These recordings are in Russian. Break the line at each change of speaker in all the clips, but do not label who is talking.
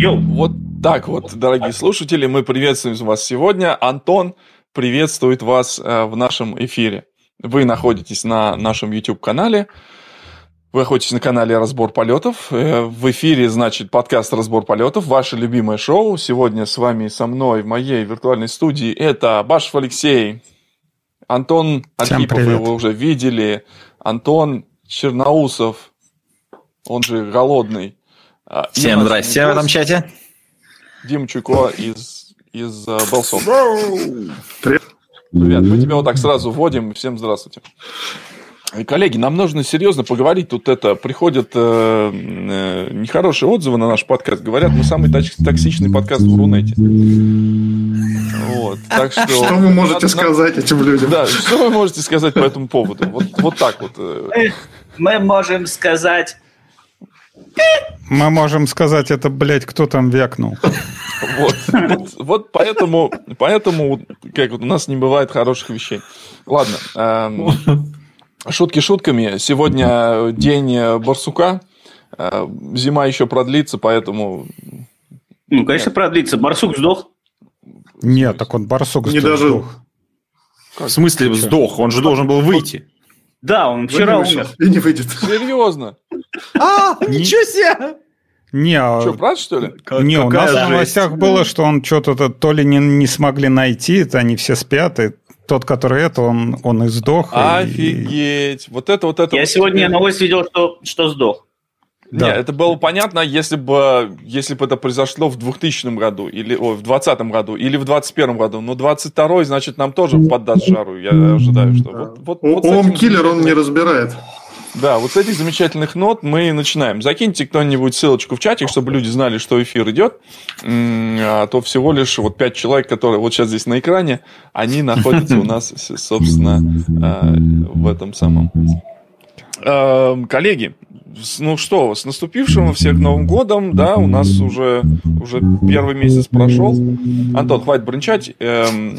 Йоу. Вот так вот, дорогие слушатели, мы приветствуем вас сегодня. Антон приветствует вас э, в нашем эфире. Вы находитесь на нашем YouTube-канале. Вы находитесь на канале «Разбор полетов». Э, в эфире, значит, подкаст «Разбор полетов», ваше любимое шоу. Сегодня с вами, со мной в моей виртуальной студии это Башев Алексей, Антон Архипов, вы его уже видели, Антон Черноусов, он же Голодный.
А, Всем здрасте Всем в этом чате.
Дима Чуко из, из uh, Белсов. Привет. Привет. Мы тебя вот так сразу вводим. Всем здравствуйте. Коллеги, нам нужно серьезно поговорить. Тут это приходят э, э, нехорошие отзывы на наш подкаст. Говорят, мы самый токсичный подкаст в Рунете.
Вот, так что... Что вы можете надо, сказать этим людям?
Да, что вы можете сказать по этому поводу? Вот, вот так вот.
Э. Мы можем сказать
мы можем сказать, это, блядь, кто там вякнул.
Вот, вот, вот поэтому, поэтому как вот у нас не бывает хороших вещей. Ладно, эм, шутки шутками. Сегодня день барсука. Э, зима еще продлится, поэтому...
Ну, конечно, Нет. продлится. Барсук сдох.
Нет, так он барсук не дожил.
сдох. В смысле сдох? Он же должен был выйти.
Да, он вчера умер.
И не выйдет.
Серьезно?
А, ничего себе!
Не,
а что, правда, что ли?
Не, у нас в новостях было, что он что-то то ли не, не смогли найти, это они все спят, и тот, который это, он, он и сдох.
Офигеть! И... Вот это, вот это.
Я
вот
сегодня тебе... новость видел, что, что сдох.
Да. Нет, это было понятно, если бы, если бы это произошло в 2000 году, или о, в 2020 году, или в 2021 году. Но 22 значит, нам тоже поддаст жару. Я ожидаю, что... Вот,
вот, вот Ом киллер он не разбирает.
Да, вот с этих замечательных нот мы начинаем. Закиньте кто-нибудь ссылочку в чатик, чтобы люди знали, что эфир идет. А то всего лишь вот пять человек, которые вот сейчас здесь на экране, они находятся у нас, собственно, а, в этом самом. А, коллеги, ну что, с наступившим всех Новым годом, да, у нас уже, уже первый месяц прошел. Антон, хватит бренчать. Эм,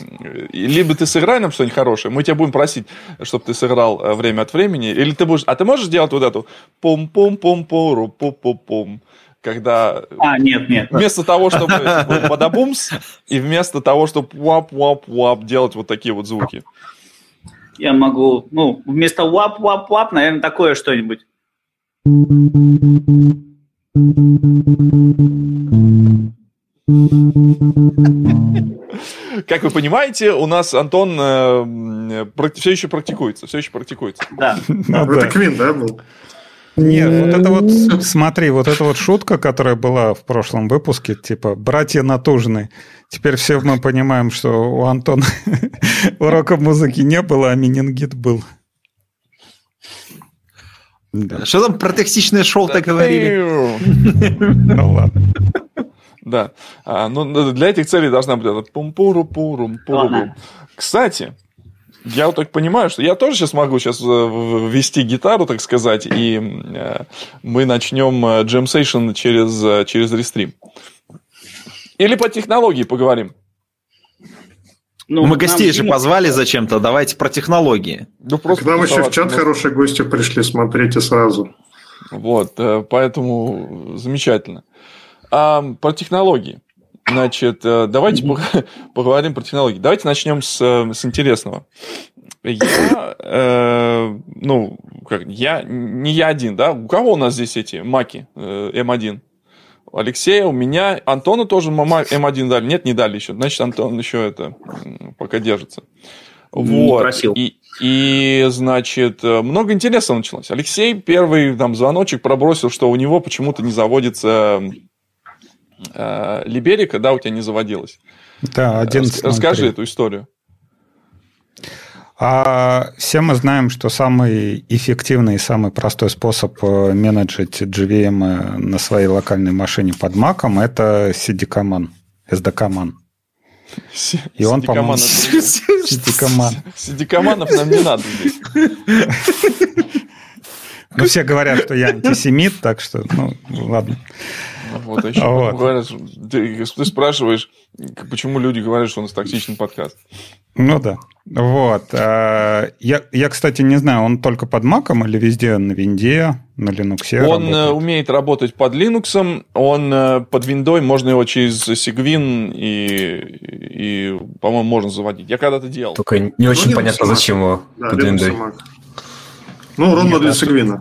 либо ты сыграй нам что-нибудь хорошее, мы тебя будем просить, чтобы ты сыграл э, время от времени, или ты будешь... А ты можешь сделать вот эту пум-пум-пум-пору, пум-пум-пум, когда...
А, нет, нет.
Вместо того, чтобы бадабумс, и вместо того, чтобы вап-вап-вап делать вот такие вот звуки.
Я могу, ну, вместо вап-вап-вап, наверное, такое что-нибудь.
Как вы понимаете, у нас Антон э, все еще практикуется, все еще практикуется.
Да.
Это Квин, да, был?
Нет, вот это вот, смотри, вот эта вот шутка, которая была в прошлом выпуске, типа «братья натужны». Теперь все мы понимаем, что у Антона урока музыки не было, а менингит был.
Да. Что там про токсичное шоу-то говорили?
Ну ладно. Да. А, ну, для этих целей должна быть пум пуру пурум пурум Кстати, я вот так понимаю, что я тоже сейчас могу сейчас э, ввести гитару, так сказать, и э, мы начнем джемсейшн э, через, через рестрим. Или по технологии поговорим.
Ну, Мы гостей же позвали зачем-то, давайте про технологии.
Ну, просто К нам еще в чат может... хорошие гости пришли, смотрите сразу.
Вот, э, поэтому замечательно. А, про технологии. Значит, э, давайте поговорим про технологии. Давайте начнем с, э, с интересного. Я, э, ну, как, я, не я один, да? У кого у нас здесь эти маки э, М1? Алексея, у меня, Антону тоже М1 дали. Нет, не дали еще. Значит, Антон еще это пока держится. Вот. Просил. И, и, значит, много интереса началось. Алексей первый там звоночек пробросил, что у него почему-то не заводится э, Либерика, да, у тебя не заводилась.
Да, 11
Расскажи эту историю.
А все мы знаем, что самый эффективный и самый простой способ э, менеджить GVM э, на своей локальной машине под маком – это CD-коман, SDK-ман.
И он, по-моему... CD-коман. CD-команов нам не надо здесь.
Ну, все говорят, что я антисемит, так что, ну, ладно.
Вот, а еще вот. говорят, ты, ты спрашиваешь, почему люди говорят, что у нас токсичный подкаст.
Ну да. Вот. А, я, я, кстати, не знаю, он только под маком или везде на винде, на Linux?
Он э, работает? умеет работать под Linux, он э, под виндой, можно его через Sigwin и, и по-моему, можно заводить. Я когда-то делал.
Только не очень ну, понятно, зачем его да, под виндой.
Ну, ровно для Sigwin.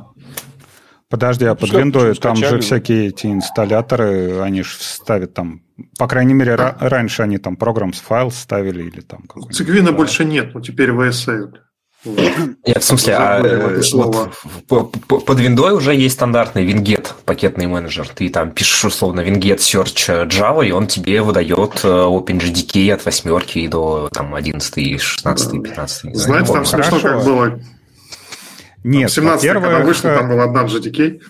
Подожди, а под виндой там же всякие эти инсталляторы, они же ставят там, по крайней мере, а? раньше они там программ файл ставили или там...
Цигвина больше нет, но теперь VSA.
Нет, в смысле, а, вот, под виндой уже есть стандартный Winget пакетный менеджер. Ты там пишешь условно Winget Search Java, и он тебе выдает э, OpenJDK от восьмерки до там 11, 16, 15.
Знаете, там смешно как было
нет,
17 когда вышло, там был одна JDK.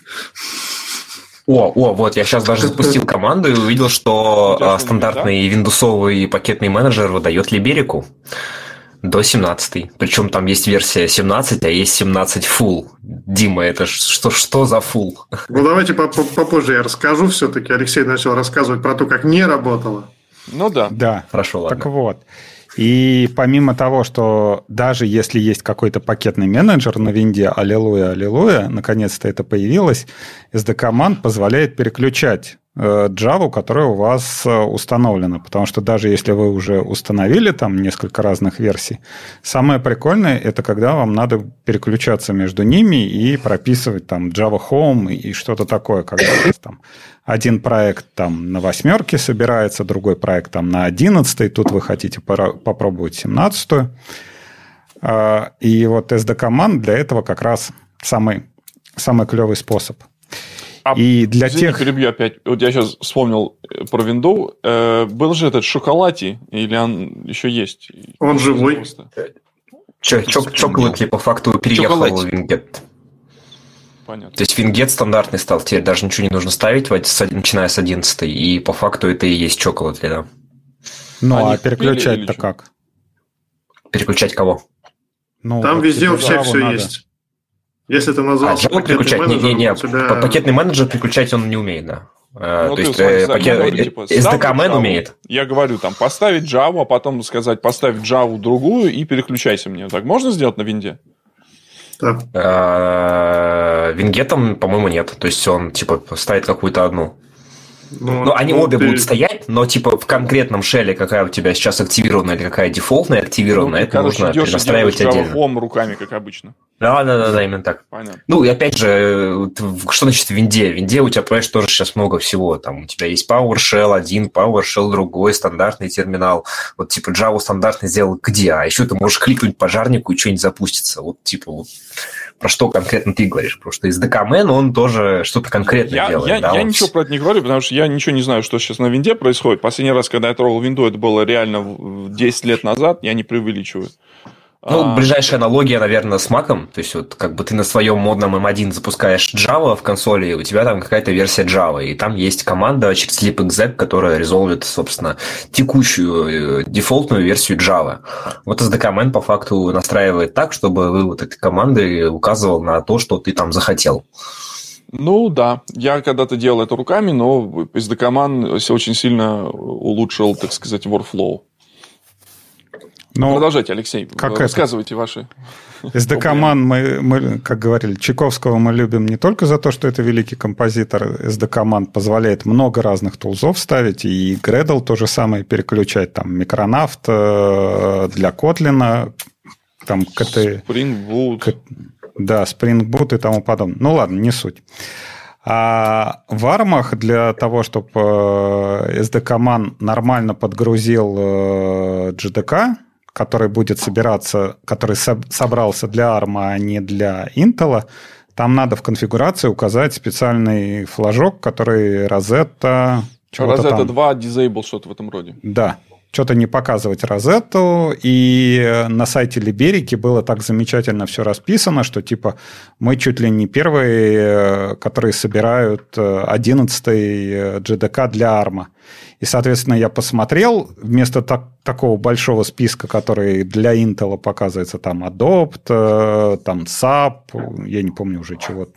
О, о, вот, я сейчас даже запустил команду и увидел, что а, стандартный виндусовый пакетный менеджер выдает Либерику до 17. Причем там есть версия 17, а есть 17 full. Дима, это что, что за full?
Ну, давайте попозже я расскажу все-таки. Алексей начал рассказывать про то, как не работало.
Ну да.
Да. Хорошо, ладно. Так вот. И помимо того, что даже если есть какой-то пакетный менеджер на винде, аллилуйя, аллилуйя, наконец-то это появилось, SD-команд позволяет переключать Java, которая у вас э, установлена. Потому что даже если вы уже установили там несколько разных версий, самое прикольное это когда вам надо переключаться между ними и прописывать там Java Home и что-то такое, когда там один проект там на восьмерке собирается, другой проект там на одиннадцатой, тут вы хотите попробовать семнадцатую. А, и вот SD-команд для этого как раз самый, самый клевый способ.
А, и для извини, тех... перебью опять. Вот я сейчас вспомнил э, про винду. Э, был же этот Шоколати, или он еще есть?
Он живой.
Чоколати по факту переехал в Вингет. Понятно. То есть вингет стандартный стал, теперь даже ничего не нужно ставить, начиная с 11 и по факту это и есть чоколад, да.
Ну, а, а переключать-то как?
Переключать кого?
Ну, Там везде у всех все надо. есть. Если ты назвал а,
Java переключать? Не, не, не. Тебя... Пакетный менеджер переключать он не умеет, да. Э, ну, То есть э, пакет... говорю, типа, SDK-мен умеет.
Я говорю, там, поставить Java, а потом сказать, поставить Java другую и переключайся мне. Так можно сделать на винде?
Да. Вингетом, по-моему, нет. То есть он типа ставит какую-то одну. Ну, ну они ну, обе ты... будут стоять, но типа в конкретном шеле, какая у тебя сейчас активирована или какая дефолтная активирована, ну, это короче, нужно перенастраивать отдельно.
Home руками, как обычно.
Да, да, да, да, именно так. Понятно. Ну и опять же, что значит в винде? В винде у тебя, понимаешь, тоже сейчас много всего. Там у тебя есть PowerShell один, PowerShell другой, стандартный терминал. Вот типа Java стандартный сделал где? А еще ты можешь кликнуть пожарнику и что-нибудь запустится. Вот типа вот про что конкретно ты говоришь? Потому что SDK-мен, он тоже что-то конкретное я, делает.
Я, да, я ничего про это не говорю, потому что я ничего не знаю, что сейчас на винде происходит. Последний раз, когда я трогал винду, это было реально 10 лет назад, я не преувеличиваю.
Ну, а, ближайшая аналогия, наверное, с Mac. То есть, вот как бы ты на своем модном M1 запускаешь Java в консоли, и у тебя там какая-то версия Java, и там есть команда через libexec, которая резолвит, собственно, текущую э, дефолтную версию Java. Вот SDK-мен по факту настраивает так, чтобы вы вот этой командой указывал на то, что ты там захотел.
Ну да, я когда-то делал это руками, но SDK-man очень сильно улучшил, так сказать, workflow. Но Продолжайте, Алексей. Как Рассказывайте это? ваши.
СДК-ман, мы, мы, как говорили, Чайковского мы любим не только за то, что это великий композитор. СДК-ман позволяет много разных тулзов ставить, и Gradle то же самое переключать. Там микронавт э, для Kotlin, там КТ...
Boot.
Да, Spring Boot и тому подобное. Ну ладно, не суть. А в армах для того, чтобы SDK-ман э, нормально подгрузил GDK, э, который будет собираться, который собрался для ARM, а не для Intel, там надо в конфигурации указать специальный флажок, который Rosetta...
Rosetta 2 Disable, что-то в этом роде.
Да. Что-то не показывать розетту, и на сайте Либерики было так замечательно все расписано, что типа мы чуть ли не первые, которые собирают 11-й GDK для ARM. И, соответственно, я посмотрел, вместо так, такого большого списка, который для Intel показывается, там Adopt, э, там SAP, я не помню уже чего.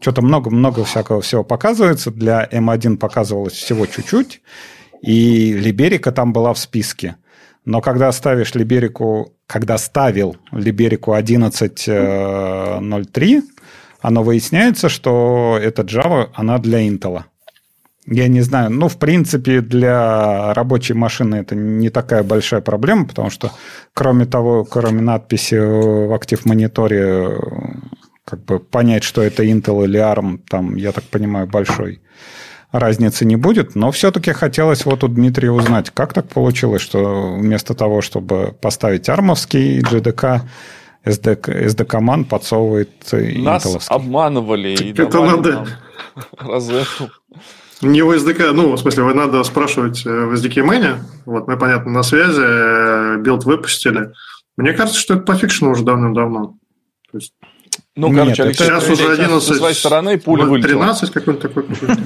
Что-то много-много всякого всего показывается. Для M1 показывалось всего чуть-чуть. И Либерика там была в списке. Но когда ставишь Либерику, когда ставил Либерику 11.03, оно выясняется, что эта Java, она для Intel. Я не знаю. Ну, в принципе, для рабочей машины это не такая большая проблема, потому что, кроме того, кроме надписи в актив-мониторе, как бы понять, что это Intel или ARM, там, я так понимаю, большой разницы не будет. Но все-таки хотелось вот у Дмитрия узнать, как так получилось, что вместо того, чтобы поставить армовский GDK, SD, SD-команд подсовывает
Нас интеловский. обманывали и
это надо...
розетку.
Не в SDK, ну, в смысле, вы надо спрашивать э, в SDK Mania. Вот мы, понятно, на связи, э, билд выпустили. Мне кажется, что это по фикшену уже давным-давно.
То есть ну, Нет, короче, Алексей,
сейчас уже 11,
с своей стороны пуля вылетела.
13 какой-то такой.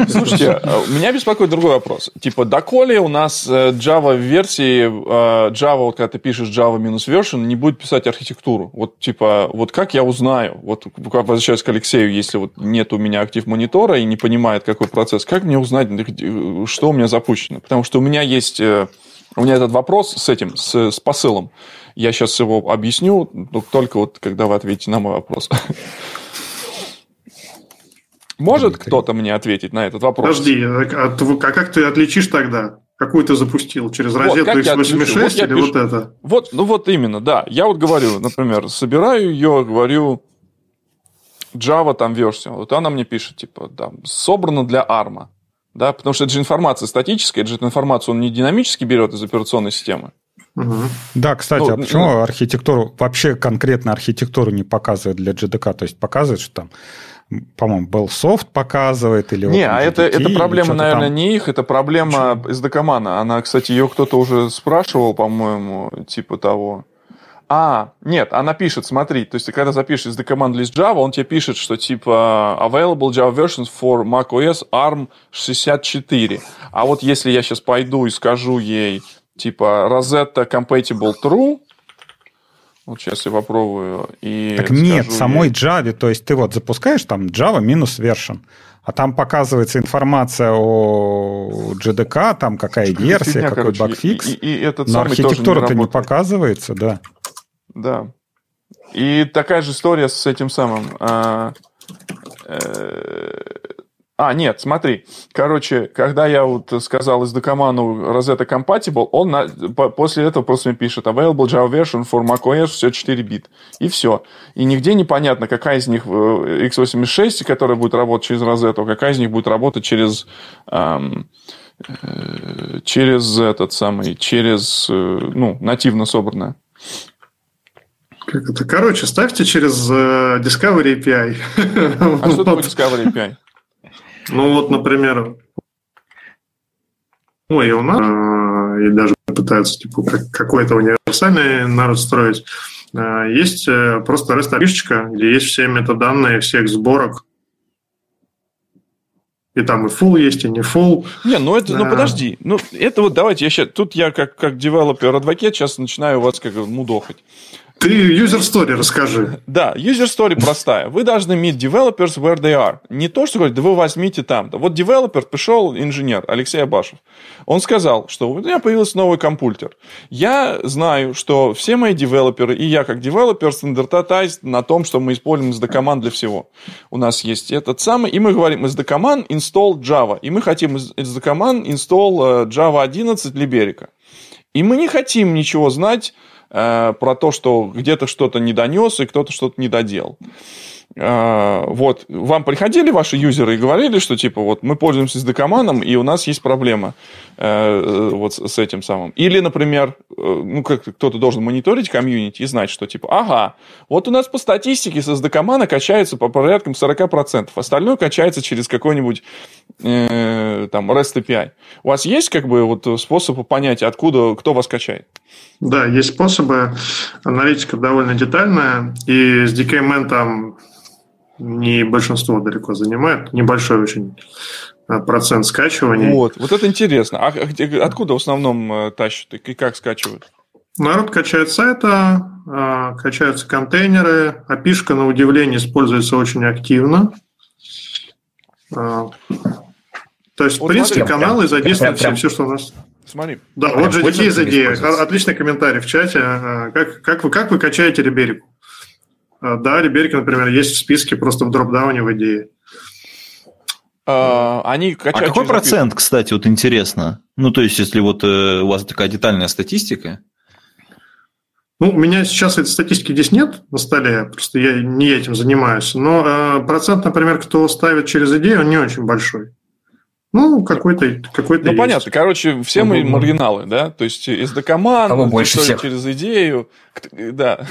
Слушайте, э, меня беспокоит другой вопрос. Типа, доколе у нас Java в версии, Java, вот когда ты пишешь Java минус version, не будет писать архитектуру? Вот, типа, вот как я узнаю? Вот, возвращаясь к Алексею, если вот нет у меня актив монитора и не понимает, какой процесс, как мне узнать, что у меня запущено? Потому что у меня есть... У меня этот вопрос с этим, с, с посылом. Я сейчас его объясню, только вот когда вы ответите на мой вопрос. Может кто-то мне ответить на этот вопрос?
Подожди, а, а как ты отличишь тогда? Какую ты запустил? Через розетку вот, x86 вот или пишу. вот это?
Вот, ну вот именно, да. Я вот говорю, например, собираю ее, говорю Java там версию. Вот она мне пишет, типа, да, собрано для ARM. Да, потому что это же информация статическая, это же информацию он не динамически берет из операционной системы.
Да, кстати, ну, а почему ну, архитектуру, вообще конкретно архитектуру не показывает для GDK? То есть показывает, что там по-моему, был софт показывает или
Не, вот а это, это проблема, наверное, там... не их, это проблема SDK-мана. Она, кстати, ее кто-то уже спрашивал, по-моему, типа того. А, нет, она пишет, смотри, то есть ты когда запишешь SDK command list Java, он тебе пишет, что типа available Java versions for macOS ARM 64. А вот если я сейчас пойду и скажу ей, типа Rosetta compatible true, вот сейчас я попробую. И
так нет, самой ей... Java, то есть ты вот запускаешь там Java минус version, а там показывается информация о GDK, там какая версия, Фигня, какой короче, багфикс. И, и, и этот но архитектура-то не, не показывается, да.
Да. И такая же история с этим самым. А, э, а, нет, смотри. Короче, когда я вот сказал из докоману Rosetta Compatible, он на, по, после этого просто мне пишет Available Java version for macOS, все 4 бит. И все. И нигде непонятно, какая из них x86, которая будет работать через Rosetta, какая из них будет работать через... Эм, через этот самый, через, э, ну, нативно собранная.
Как это? Короче, ставьте через э, Discovery API.
А что такое Discovery API?
Ну вот, например, ну и у нас, э, и даже пытаются типа, какой-то универсальный народ строить. Э, есть э, просто REST API, где есть все метаданные всех сборок. И там и full есть, и не full.
Не, ну это, ну подожди. Ну, это вот давайте я сейчас. Тут я как, как developer advocate сейчас начинаю вас как мудохать.
Ты user story расскажи.
Да, user story простая. Вы должны meet developers where they are. Не то, что говорить, да вы возьмите там. -то. Вот девелопер пришел, инженер Алексей Абашев. Он сказал, что у меня появился новый компьютер. Я знаю, что все мои девелоперы, и я как девелопер, стандартатайз на том, что мы используем SD-команд для всего. У нас есть этот самый, и мы говорим SD-команд install Java. И мы хотим SD-команд install э, Java 11 Liberica. И мы не хотим ничего знать про то, что где-то что-то не донес и кто-то что-то не доделал. Э, вот, вам приходили ваши юзеры и говорили, что типа вот мы пользуемся SDK-маном, и у нас есть проблема э, вот с этим самым. Или, например, ну, как кто-то должен мониторить комьюнити и знать, что типа, ага, вот у нас по статистике с SDK-мана качается по порядкам 40%, остальное качается через какой-нибудь э, там REST API. У вас есть как бы вот способы понять, откуда, кто вас качает?
Да, есть способы. Аналитика довольно детальная, и DKMN там не большинство далеко занимает, небольшой очень э, процент скачивания.
Вот, вот это интересно. А откуда в основном э, тащат и как скачивают?
Народ качает сайта, э, качаются контейнеры, api на удивление используется очень активно. То есть, вот в принципе, смотри, каналы прям, задействуют прям, все, что у нас.
Смотри.
Да, вот же из идеи. Отличный комментарий в чате. Как, как, вы, как вы качаете Риберику? А, да, Риберики, например, есть в списке просто в дропдауне в идее.
А, они
а какой процент, кстати, вот интересно? Ну, то есть, если вот э, у вас такая детальная статистика?
Ну, у меня сейчас этой статистики здесь нет на столе, просто я не этим занимаюсь. Но э, процент, например, кто ставит через идею, он не очень большой. Ну, какой-то какой
Ну, есть. понятно. Короче, все мы маргиналы, да? То есть, из команд,
больше всех.
через идею. Да.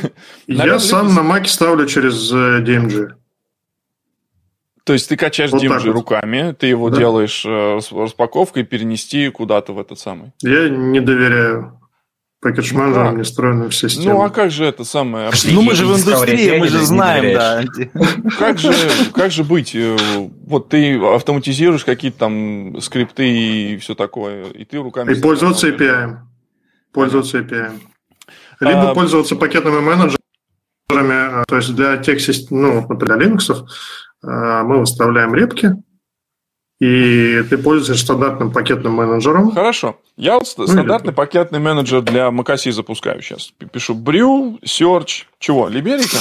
Я Наверное, сам на маке ставлю через э, DMG.
То есть, ты качаешь вот DMG руками, ты его да. делаешь э, распаковкой, перенести куда-то в этот самый.
Я не доверяю Менеджером ну, не встроены в систему.
Ну, а как же это самое?
Ну, мы же в индустрии, мы же знаем, да.
Как же, как же быть? Э, вот ты автоматизируешь какие-то там скрипты и все такое, и ты руками...
И пользоваться API. Пользоваться API. Либо а... пользоваться пакетными менеджерами, а, то есть для тех систем, ну, например, для Linux, а, мы выставляем репки, и ты пользуешься стандартным пакетным менеджером.
Хорошо. Я вот ну, стандартный или... пакетный менеджер для macOS запускаю сейчас. Пишу Brew, Search, чего, Либерика?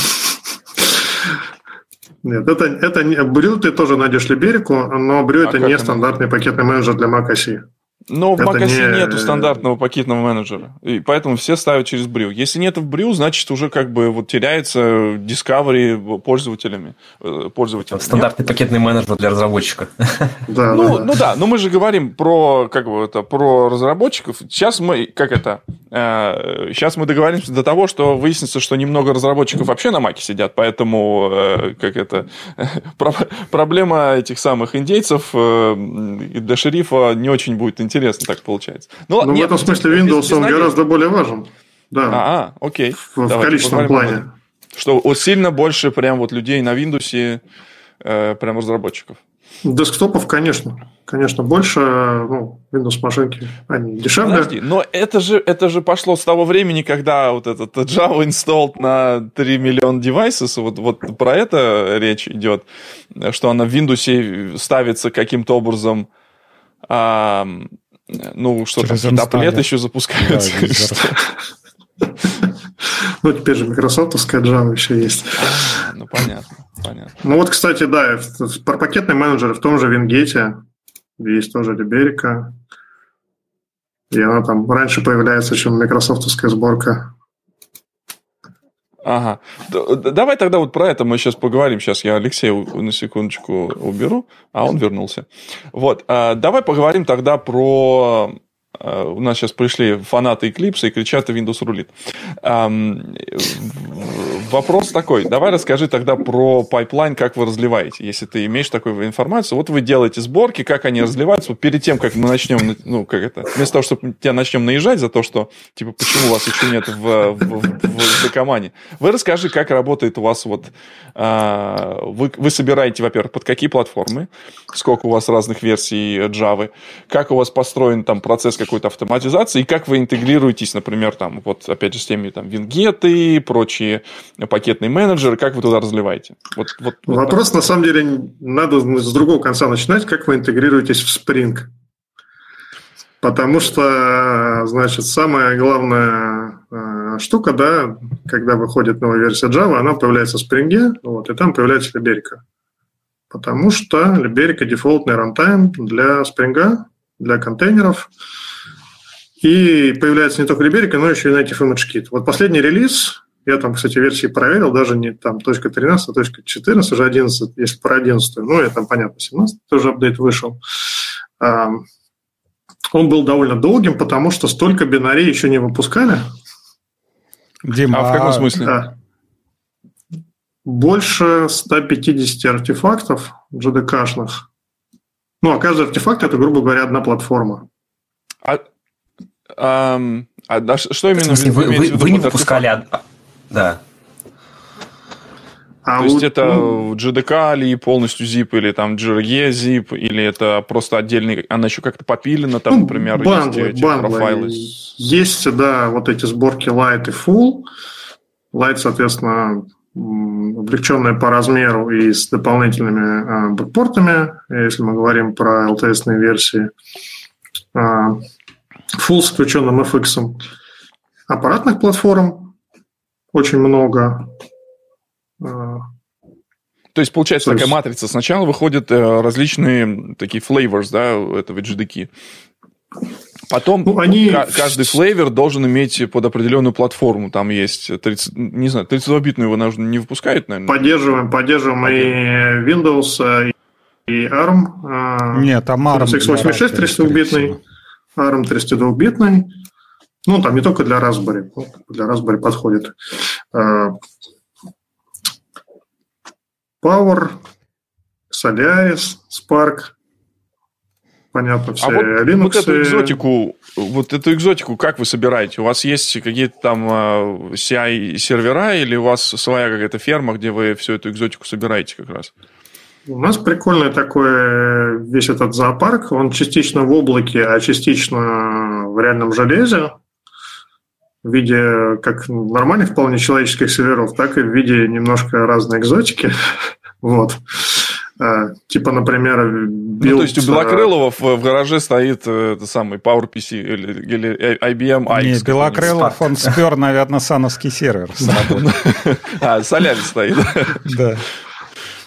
Нет, это, это не, Brew ты тоже найдешь Либерику, но Brew а это не стандартный пакетный менеджер для macOS.
Но в macOS не... нету стандартного пакетного менеджера, и поэтому все ставят через Brew. Если нет в Brew, значит уже как бы вот теряется discovery пользователями. Э, пользователями.
Стандартный нет? пакетный менеджер для разработчиков.
Да, ну, да. ну да, но мы же говорим про как бы это про разработчиков. Сейчас мы как это э, сейчас мы договоримся до того, что выяснится, что немного разработчиков вообще на маке сидят, поэтому э, как это проблема этих самых индейцев для шерифа не очень будет интересна интересно так получается.
Ну, Но нет, в этом смысле Windows без, без он гораздо более важен. Да.
А, окей.
В, в количественном плане.
Что вот сильно больше прям вот людей на Windows, э, прям разработчиков.
Десктопов, конечно. Конечно, больше ну, Windows машинки, они дешевле. Подожди,
но это же, это же пошло с того времени, когда вот этот Java installed на 3 миллиона девайсов, вот, вот про это речь идет, что она в Windows ставится каким-то образом а, ну, что Через там, таблет еще запускаются.
Ну, теперь же Microsoftская Java еще есть.
А, ну, понятно, понятно.
Ну, вот, кстати, да, про пакетные менеджеры в том же Вингете есть тоже Либерика. И она там раньше появляется, чем Microsoftская сборка.
Ага. Давай тогда вот про это мы сейчас поговорим. Сейчас я Алексея на секундочку уберу, а он вернулся. Вот. А, давай поговорим тогда про Э, у нас сейчас пришли фанаты Eclipse и кричат Windows рулит. Вопрос такой. Давай расскажи тогда про пайплайн, как вы разливаете, если ты имеешь такую информацию. Вот вы делаете сборки, как они разливаются. Вот перед тем, как мы начнем, ну, как это, вместо того, чтобы тебя начнем наезжать за то, что, типа, почему у вас еще нет в, в, в, в команде, вы расскажи, как работает у вас вот... А, вы, вы собираете, во-первых, под какие платформы, сколько у вас разных версий Java, как у вас построен там процесс, какой-то автоматизации, и как вы интегрируетесь, например, там, вот, опять же, с теми там вингеты, прочие пакетные менеджеры, как вы туда разливаете? Вот,
вот, Вопрос, вот, на самом деле, надо с другого конца начинать, как вы интегрируетесь в Spring. Потому что, значит, самая главная э, штука, да, когда выходит новая версия Java, она появляется в Spring, вот, и там появляется Liberica. Потому что Liberica дефолтный рантайм для Spring, для контейнеров. И появляется не только Liberica, но еще и Native Image Kit. Вот последний релиз, я там, кстати, версии проверил, даже не там точка .13, а точка .14, уже 11, если про 11, ну, я там, понятно, 17 тоже апдейт вышел. Он был довольно долгим, потому что столько бинарей еще не выпускали.
Дима, а в каком смысле? Да.
Больше 150 артефактов GDK-шных Ну, а каждый артефакт это, грубо говоря, одна платформа.
А, а, а что именно
в смысле, вы, вы, вы не выпускали... Артефакт? Да.
А То вот, есть это ну, GDK или полностью zip, или там GRE zip, или это просто отдельный, она еще как-то попилена, там, ну, например, бандлы, есть бандлы. профайлы?
Есть, да, вот эти сборки light и full. Light, соответственно, облегченная по размеру и с дополнительными э, бэкпортами, если мы говорим про LTS версии. Э, full с включенным FX. Аппаратных платформ очень много.
То есть, получается, То есть... такая матрица. Сначала выходят э, различные такие flavors, да, этого GDK. Потом ну, они... каждый флейвер должен иметь под определенную платформу. Там есть, 30, не знаю, 32-битную его не выпускают, наверное?
Поддерживаем, поддерживаем и Windows, э, и ARM.
Э, Нет, там ARM.
x86 32-битный, ARM 32-битный. Ну, там не только для Raspberry. Для Raspberry подходит. Power, Solaris, Spark, понятно, все
а вот, Linux. Вот эту экзотику, вот эту экзотику как вы собираете? У вас есть какие-то там а, CI-сервера или у вас своя какая-то ферма, где вы всю эту экзотику собираете как раз?
У нас прикольный такой весь этот зоопарк. Он частично в облаке, а частично в реальном железе в виде как нормальных вполне человеческих серверов, так и в виде немножко разной экзотики. вот. А, типа, например,
билд... Ну, то есть у Белокрылова в, в гараже стоит э, это самый PowerPC или, или IBM iX.
Не, Белокрылов, он спер, наверное, сановский сервер
А, Солярис стоит.
Да.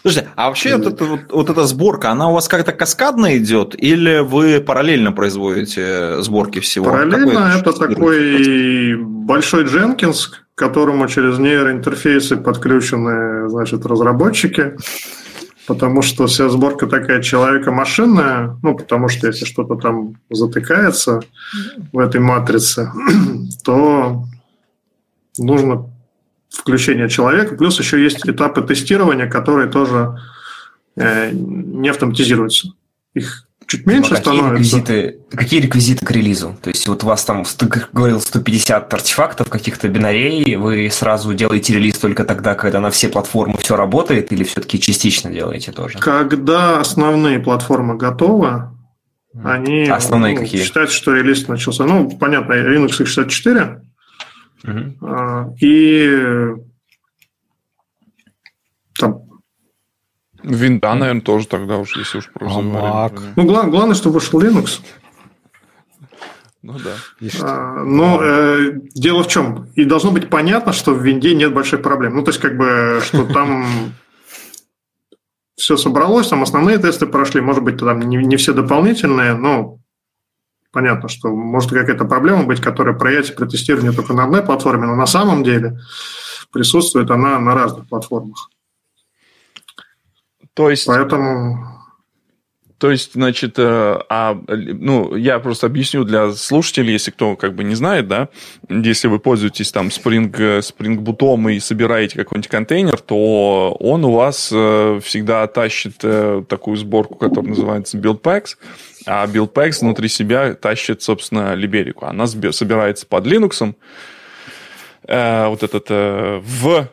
Слушайте, а вообще вот, это, вот, вот эта сборка, она у вас как-то каскадно идет, или вы параллельно производите сборки всего?
Параллельно это, это такой большой Jenkins, к которому через нейроинтерфейсы подключены значит, разработчики, потому что вся сборка такая человека-машинная, ну, потому что если что-то там затыкается в этой матрице, то нужно включения человека, плюс еще есть этапы тестирования, которые тоже э, не автоматизируются. Их чуть меньше
какие становится. Реквизиты, какие реквизиты к релизу? То есть вот у вас там, как говорил, 150 артефактов, каких-то бинарей, вы сразу делаете релиз только тогда, когда на все платформы все работает, или все-таки частично делаете тоже?
Когда основные платформы готовы, они
основные ну, какие?
считают, что релиз начался. Ну, понятно, Linux x64, Угу. И
там Винда, наверное, тоже тогда уж, если уж просто а
Ну, главное, главное, чтобы вышел Linux.
Ну да.
А, но э, дело в чем? И должно быть понятно, что в винде нет больших проблем. Ну, то есть, как бы, что там все собралось, там основные тесты прошли, может быть, там не, не все дополнительные, но понятно, что может какая-то проблема быть, которая проявится при тестировании только на одной платформе, но на самом деле присутствует она на разных платформах.
То есть...
Поэтому...
То есть, значит, э, а, ну, я просто объясню для слушателей, если кто как бы не знает, да, если вы пользуетесь там Spring, Spring Boot и собираете какой-нибудь контейнер, то он у вас э, всегда тащит э, такую сборку, которая называется Build Packs, а BuildPacks внутри себя тащит, собственно, либерику. Она собирается под Linux. Э, вот этот э, в,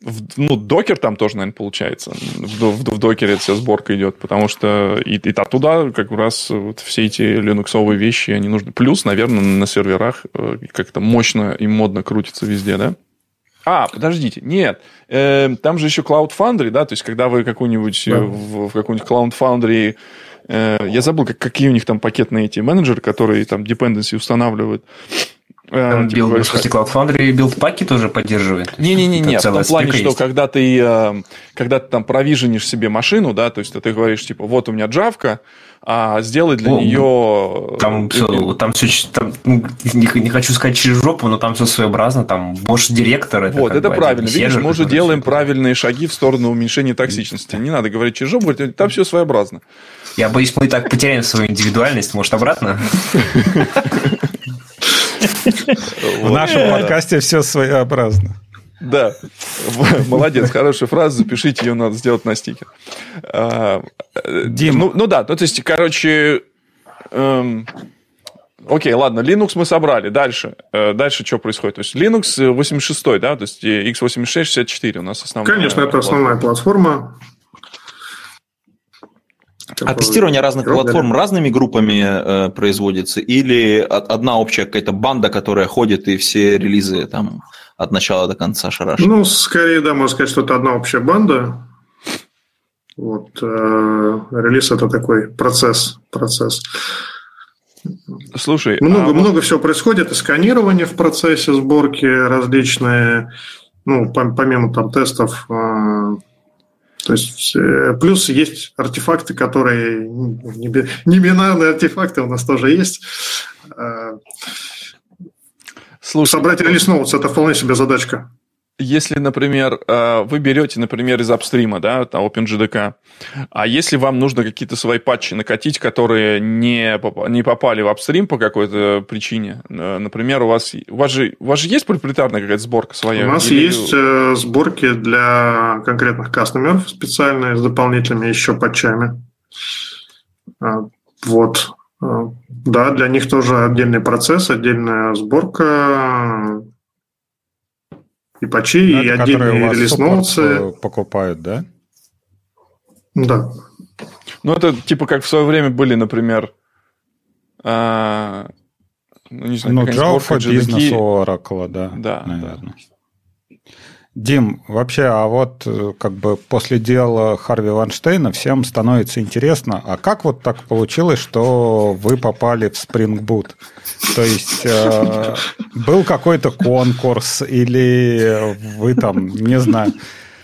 в ну, докер там тоже, наверное, получается. В, в, в докере вся сборка идет, потому что и, и оттуда как раз вот все эти линуксовые вещи, они нужны. Плюс, наверное, на серверах э, как-то мощно и модно крутится везде, да? А, подождите, нет, э, там же еще Cloud Foundry, да, то есть когда вы какую-нибудь да. в, в какую-нибудь Cloud Foundry Э, я забыл, как, какие у них там пакетные эти менеджеры, которые там dependency устанавливают.
Build, типа, говоришь, Cloud Foundry build паки тоже поддерживает?
Не-не-не, нет. В том плане, что есть. когда ты, э, когда ты там провиженишь себе машину, да, то есть ты говоришь, типа, вот у меня джавка, а сделай для О, нее...
Там все, там все, там, ну, не, не хочу сказать через жопу, но там все своеобразно, там Bosch директор.
Это вот, это бы, правильно. Видишь, мы уже делаем правильные шаги в сторону уменьшения токсичности. Не надо говорить через жопу, там все своеобразно.
Я боюсь, мы и так потеряем свою индивидуальность. Может, обратно?
В нашем подкасте все своеобразно.
Да, молодец, хорошая фраза, запишите, ее надо сделать на стикер. А,
Дим.
Ну, ну да, ну, то есть, короче, эм, окей, ладно, Linux мы собрали, дальше, э, дальше что происходит? То есть, Linux 86, да, то есть, x86 64 у нас основная.
Конечно, это основная платформа.
А тестирование разных платформ разными группами э, производится? Или одна общая какая-то банда, которая ходит и все релизы там от начала до конца шарашит?
Ну, скорее, да, можно сказать, что это одна общая банда. Вот, э, релиз это такой процесс, процесс.
Слушай,
много, а много всего происходит, и сканирование в процессе сборки различные, ну, помимо там тестов, э, то есть э, плюс есть артефакты, которые не, не бинарные артефакты у нас тоже есть. Э, Слушай, Собрать релиз notes – это вполне себе задачка.
Если, например, э, вы берете, например, из апстрима, да, там OpenJDK, а если вам нужно какие-то свои патчи накатить, которые не, не попали в апстрим по какой-то причине, э, например, у вас, у вас, же, у вас же есть проприетарная какая-то сборка своя?
У нас Или... есть э, сборки для конкретных кастомеров специальные с дополнительными еще патчами. Вот. Да, для них тоже отдельный процесс, отдельная сборка и патчи, ну, и отдельные релиз
покупают, да?
Да.
Ну, это типа как в свое время были, например, а,
ну, не знаю, ну, Java, бизнес Oracle, да,
да, наверное. Да.
Дим, вообще, а вот э, как бы после дела Харви Ванштейна всем становится интересно, а как вот так получилось, что вы попали в Spring Boot? То есть э, был какой-то конкурс или вы там, не знаю,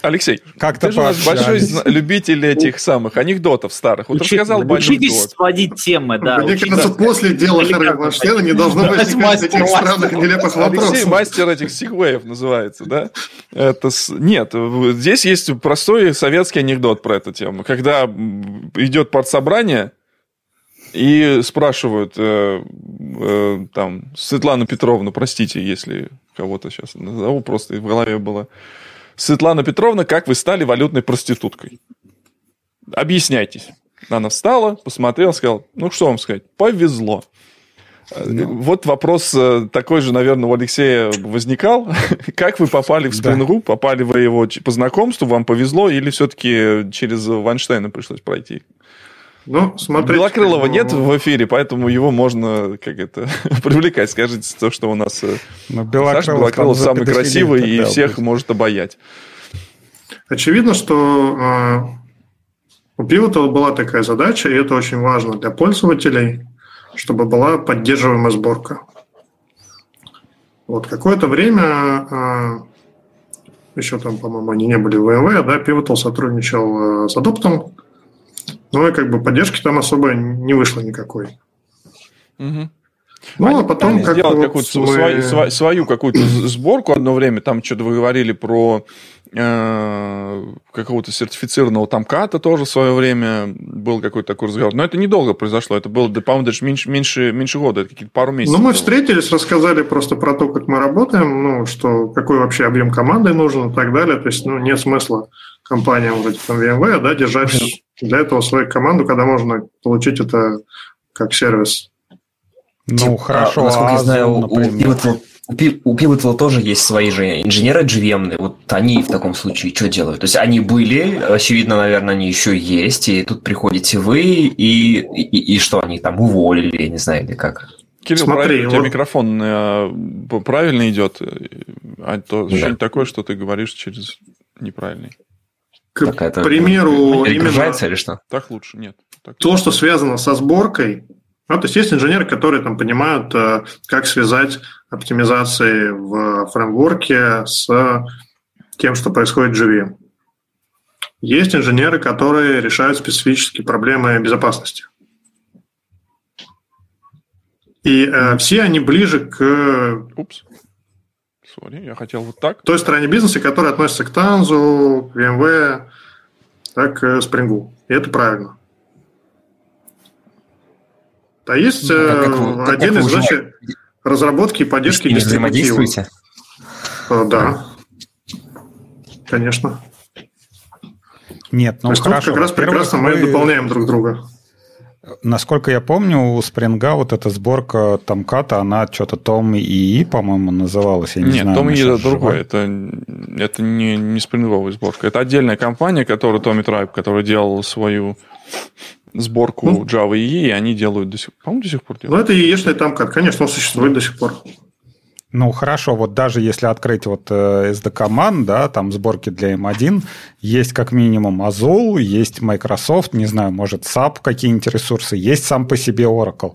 Алексей, как ты же у нас большой любитель этих самых анекдотов старых. Вот Учи, рассказал бы
Учитесь сводить темы, да.
Мне кажется, после дела Харви Ванштейна не должно возникать этих странных нелепых вопросов.
Алексей мастер этих сигвеев называется, да? Это с... Нет, здесь есть простой советский анекдот про эту тему. Когда идет партсобрание, и спрашивают э, э, там Светлану Петровну, простите, если кого-то сейчас назову, просто в голове было. Светлана Петровна, как вы стали валютной проституткой? Объясняйтесь. Она встала, посмотрела, сказала, ну, что вам сказать, повезло. Ну. Вот вопрос э, такой же, наверное, у Алексея возникал. как вы попали в Spring да. Попали вы его по знакомству, вам повезло, или все-таки через Вайнштейна пришлось пройти?
Ну, смотрите.
Белокрылова ну... нет в эфире, поэтому его можно как это привлекать. Скажите то, что у нас э, ну, Белокрылов, Саша Белокрылов самый красивый и всех может обаять.
Очевидно, что э, у Pivotal была такая задача, и это очень важно для пользователей, чтобы была поддерживаемая сборка. Вот какое-то время, э, еще там, по-моему, они не были в VMware, да, Pivotal сотрудничал э, с Adoptum, ну и как бы поддержки там особо не вышло никакой.
Угу. Ну, а потом как сделать какую-то мы... свою, свою какую-то сборку одно время. Там что-то вы говорили про э, какого-то сертифицированного тамката тоже в свое время был какой-то такой разговор. Но это недолго произошло. Это было, по-моему, даже меньше, меньше, меньше года. Это какие-то пару месяцев.
Ну, мы было. встретились, рассказали просто про то, как мы работаем, ну, что какой вообще объем команды нужен и так далее. То есть, ну, нет смысла компаниям вроде там VMware, да, держать для этого свою команду, когда можно получить это как сервис.
Ну, Тип, хорошо. Насколько а я знаю, у, у Pivotal, у Pivotal тоже есть свои же инженеры GVM. Вот они в таком случае что делают? То есть они были, очевидно, наверное, они еще есть, и тут приходите вы, и, и, и что, они там уволили, я не знаю, или как?
Кирилл, Смотри, у тебя вот... микрофон э, правильно идет, а то да. ощущение такое, что ты говоришь через неправильный.
К Какая-то примеру,
именно или что?
Так лучше, нет. Так
то, что связано со сборкой, ну, то есть есть инженеры, которые там понимают, э, как связать оптимизации в фреймворке с тем, что происходит в JVM. Есть инженеры, которые решают специфические проблемы безопасности. И э, все они ближе к...
Упс. Sorry, я хотел вот так.
той стороне бизнеса, которая относится к Танзу, к VMware, так к Spring. И это правильно. А есть ну, э, как, отдельная задача разработки и поддержки
дистрибутива.
Э, да. конечно.
Нет, ну
То есть
хорошо.
тут как раз прекрасно мы
вы-
дополняем друг друга.
Насколько я помню, у Спринга вот эта сборка Томката, она что-то Том и, по-моему, называлась. Я не
Нет,
знаю,
Том и
сейчас
это другое. Это, это не, не спринговая сборка. Это отдельная компания, которая Tommy Tribe, которая делала свою сборку
Ну.
Java EE, и они делают до сих пор. По-моему, до сих пор
Ну,
делают.
это яичный тамкат, конечно, он существует до сих пор.
Ну, хорошо, вот даже если открыть вот э, SDK-ман, да, там сборки для M1, есть как минимум Azul, есть Microsoft, не знаю, может, SAP какие-нибудь ресурсы, есть сам по себе Oracle.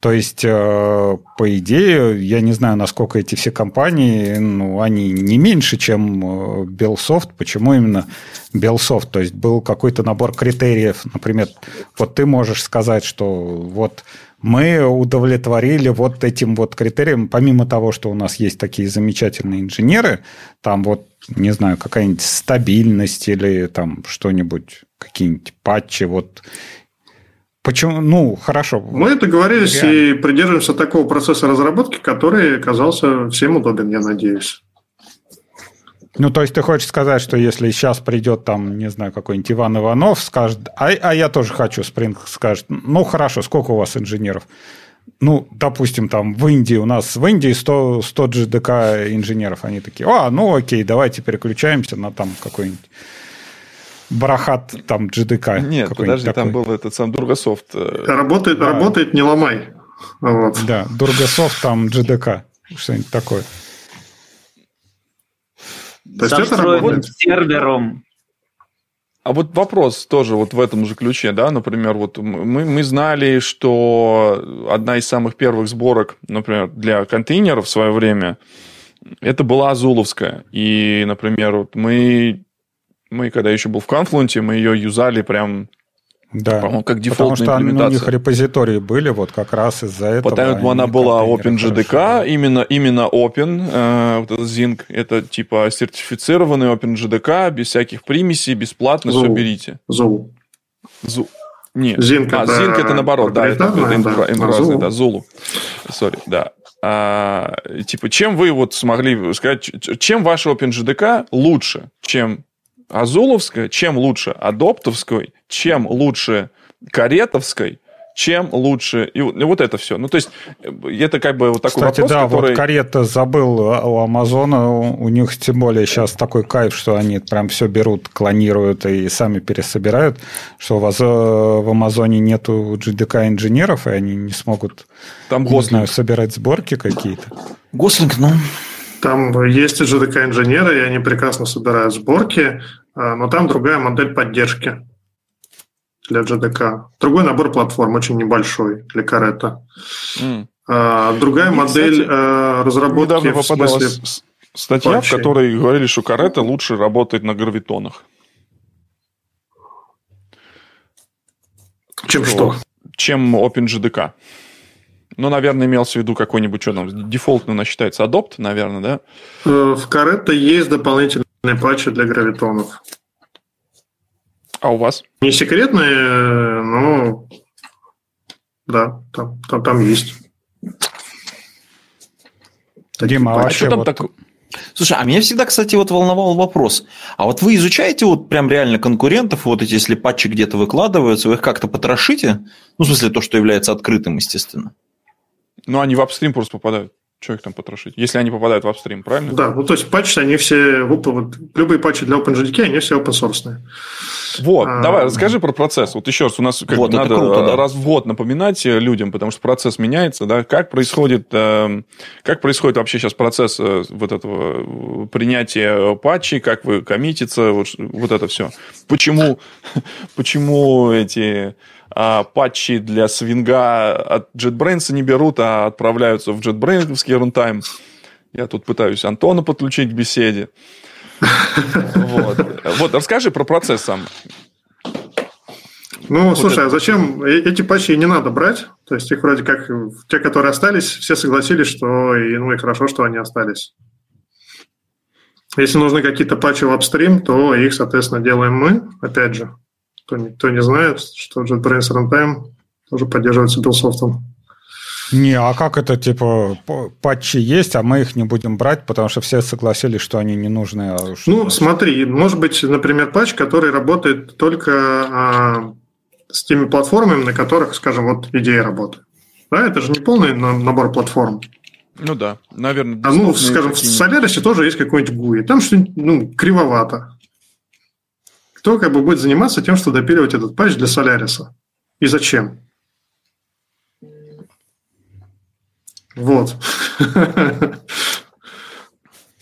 То есть, э, по идее, я не знаю, насколько эти все компании, ну, они не меньше, чем э, Bellsoft. Почему именно Bellsoft? То есть, был какой-то набор критериев. Например, вот ты можешь сказать, что вот мы удовлетворили вот этим вот критериям, помимо того, что у нас есть такие замечательные инженеры, там вот, не знаю, какая-нибудь стабильность или там что-нибудь, какие-нибудь патчи, вот. Почему? Ну, хорошо.
Мы договорились и придерживаемся такого процесса разработки, который оказался всем удобен, я надеюсь.
Ну, то есть ты хочешь сказать, что если сейчас придет там, не знаю, какой-нибудь Иван Иванов, скажет, а, а я тоже хочу, Спринг скажет, ну, хорошо, сколько у вас инженеров? Ну, допустим, там в Индии, у нас в Индии 100, 100 GDK инженеров, они такие, а, ну, окей, давайте переключаемся на там какой-нибудь Барахат, там GDK.
Нет, подожди, там
такой.
был этот сам Durgasoft. э,
Работает,
Да.
работает, не ломай. Вот.
Да, Дургасофт, там GDK, что-нибудь такое.
То есть это работает.
сервером.
А вот вопрос тоже вот в этом же ключе, да, например, вот мы, мы знали, что одна из самых первых сборок, например, для контейнеров в свое время, это была Азуловская. И, например, вот мы, мы когда еще был в Confluent, мы ее юзали прям,
Да.
по-моему, как
Потому
дефолтная
что они- у них репозитории были вот как раз из-за этого.
Поэтому
они
она была OpenJDK,
хорошо.
именно, именно Open, э, вот этот Zinc, это типа сертифицированный OpenJDK, без всяких примесей, бесплатно, все
Зул.
берите.
Зул.
Зу... Нет.
Zinc
а,
это
Zinc это наоборот, да, это, это
проприетарное, да. Zulu?
да, Zulu. Сори, да. А, типа, чем вы вот смогли сказать, чем ваш OpenJDK лучше, чем Азуловская, чем лучше Адоптовской, чем лучше Каретовской, чем лучше... И вот это все. Ну, то есть, э, это как бы вот такой
Кстати,
вопрос,
да,
который...
вот карета забыл а, у Амазона, у у них тем более сейчас такой кайф, что они прям все берут, клонируют и сами пересобирают, что в, Азо- в Амазоне нету GDK инженеров, и они не смогут,
Там
не знаю, собирать сборки какие-то.
Гослинг, ну...
Там есть GDK-инженеры, и они прекрасно собирают сборки, а, но там другая модель поддержки для GDK. Другой набор платформ, очень небольшой для Карета. А, Другая
Мне,
модель
кстати,
а, разработки в смысле...
статья, в
патчей.
которой говорили, что Карета лучше работает на гравитонах.
Чем что?
чем OpenJDK. Ну, наверное, имелся в виду какой-нибудь, что там, дефолтно у нас считается, Adopt, наверное, да?
Э, В Карета есть дополнительные патчи для гравитонов.
А у вас?
Не секретные, но да, там, там, там есть.
Дима, а
патчи.
вообще
что там
вот-
такое?
Слушай, а меня всегда, кстати, вот волновал вопрос. А вот вы изучаете вот прям реально конкурентов, вот эти, если патчи где-то выкладываются, вы их как-то потрошите? Ну, в смысле, то, что является открытым, естественно.
Ну, они в апстрим просто попадают. Что их там потрошить? Если они попадают в апстрим, правильно?
Да, ну то есть патчи, они все, вот, любые патчи для OpenJDK, они все open source.
Вот,
А.
давай, расскажи про процесс. Вот еще раз, у нас как
Вот,
надо
круто, да.
раз в год напоминать э, людям, потому что процесс меняется, да, как происходит, э, как происходит вообще сейчас процесс э, вот этого э, принятия патчей, как вы коммитится, вот, вот это все. Почему, почему эти а, патчи для свинга от JetBrains не берут, а отправляются в JetBrains рантайм? Я тут пытаюсь Антона подключить к беседе. Вот. Вот, расскажи про процесс сам.
Ну,
Вот
слушай,
это.
а зачем э- эти патчи не надо брать? То есть их вроде как, э, те, которые остались, все согласились, что и, ну и хорошо, что они остались. Если нужны какие-то патчи в апстрим, то их, соответственно, делаем мы, опять же. Кто не, кто не знает, что JetBrains Runtime тоже поддерживается Billsoft.
Не, а как это, типа, патчи есть, а мы их не будем брать, потому что все согласились, что они не нужны. а уж
Ну, смотри, может быть, например, патч, который работает только а, с теми платформами, на которых, скажем, вот идея работает. Да, это же не полный на- набор платформ.
Ну да, наверное.
А ну, скажем, в. Solaris тоже есть какой-нибудь GUI. Там что-нибудь ну, кривовато. Кто как бы будет заниматься тем, что допиливать этот патч для Solaris? И зачем? Вот.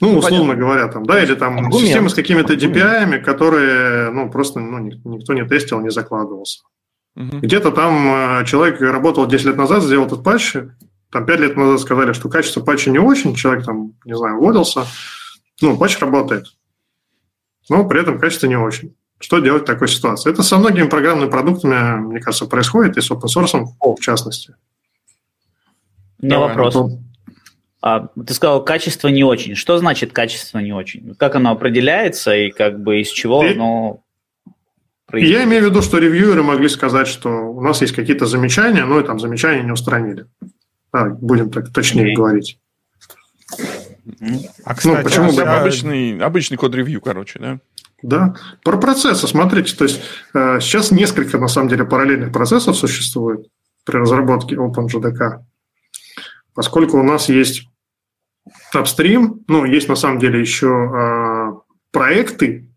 Ну, условно говоря, там, да, или там
Аргумент.
системы с какими-то DPI, которые, ну, просто ну, ни- никто не тестил, не закладывался.
Мгм.
Где-то там э, человек работал 10 лет назад, сделал этот патч, там 5 лет назад сказали, что качество патча не очень, человек там, не знаю, уволился. Ну, патч работает, но при этом качество не очень. Что делать в такой ситуации? Это со многими программными продуктами, мне кажется, происходит, и с open source в частности.
У меня
Давай,
вопрос.
Антон.
А, ты сказал, качество не очень. Что значит качество не очень? Как оно определяется и как бы из чего
И-
оно происходит?
я имею в виду, что ревьюеры могли сказать, что у нас есть какие-то замечания, но и там замечания не устранили. Да, будем так точнее
Окей.
говорить.
А, кстати,
почему бы
а-
Прям обычный, обычный код-ревью, короче, да?
Да. Про процессы, смотрите, то есть э, сейчас несколько, на самом деле, параллельных процессов существует при разработке OpenJDK, поскольку у нас есть апстрим, ну, есть на самом деле еще э, проекты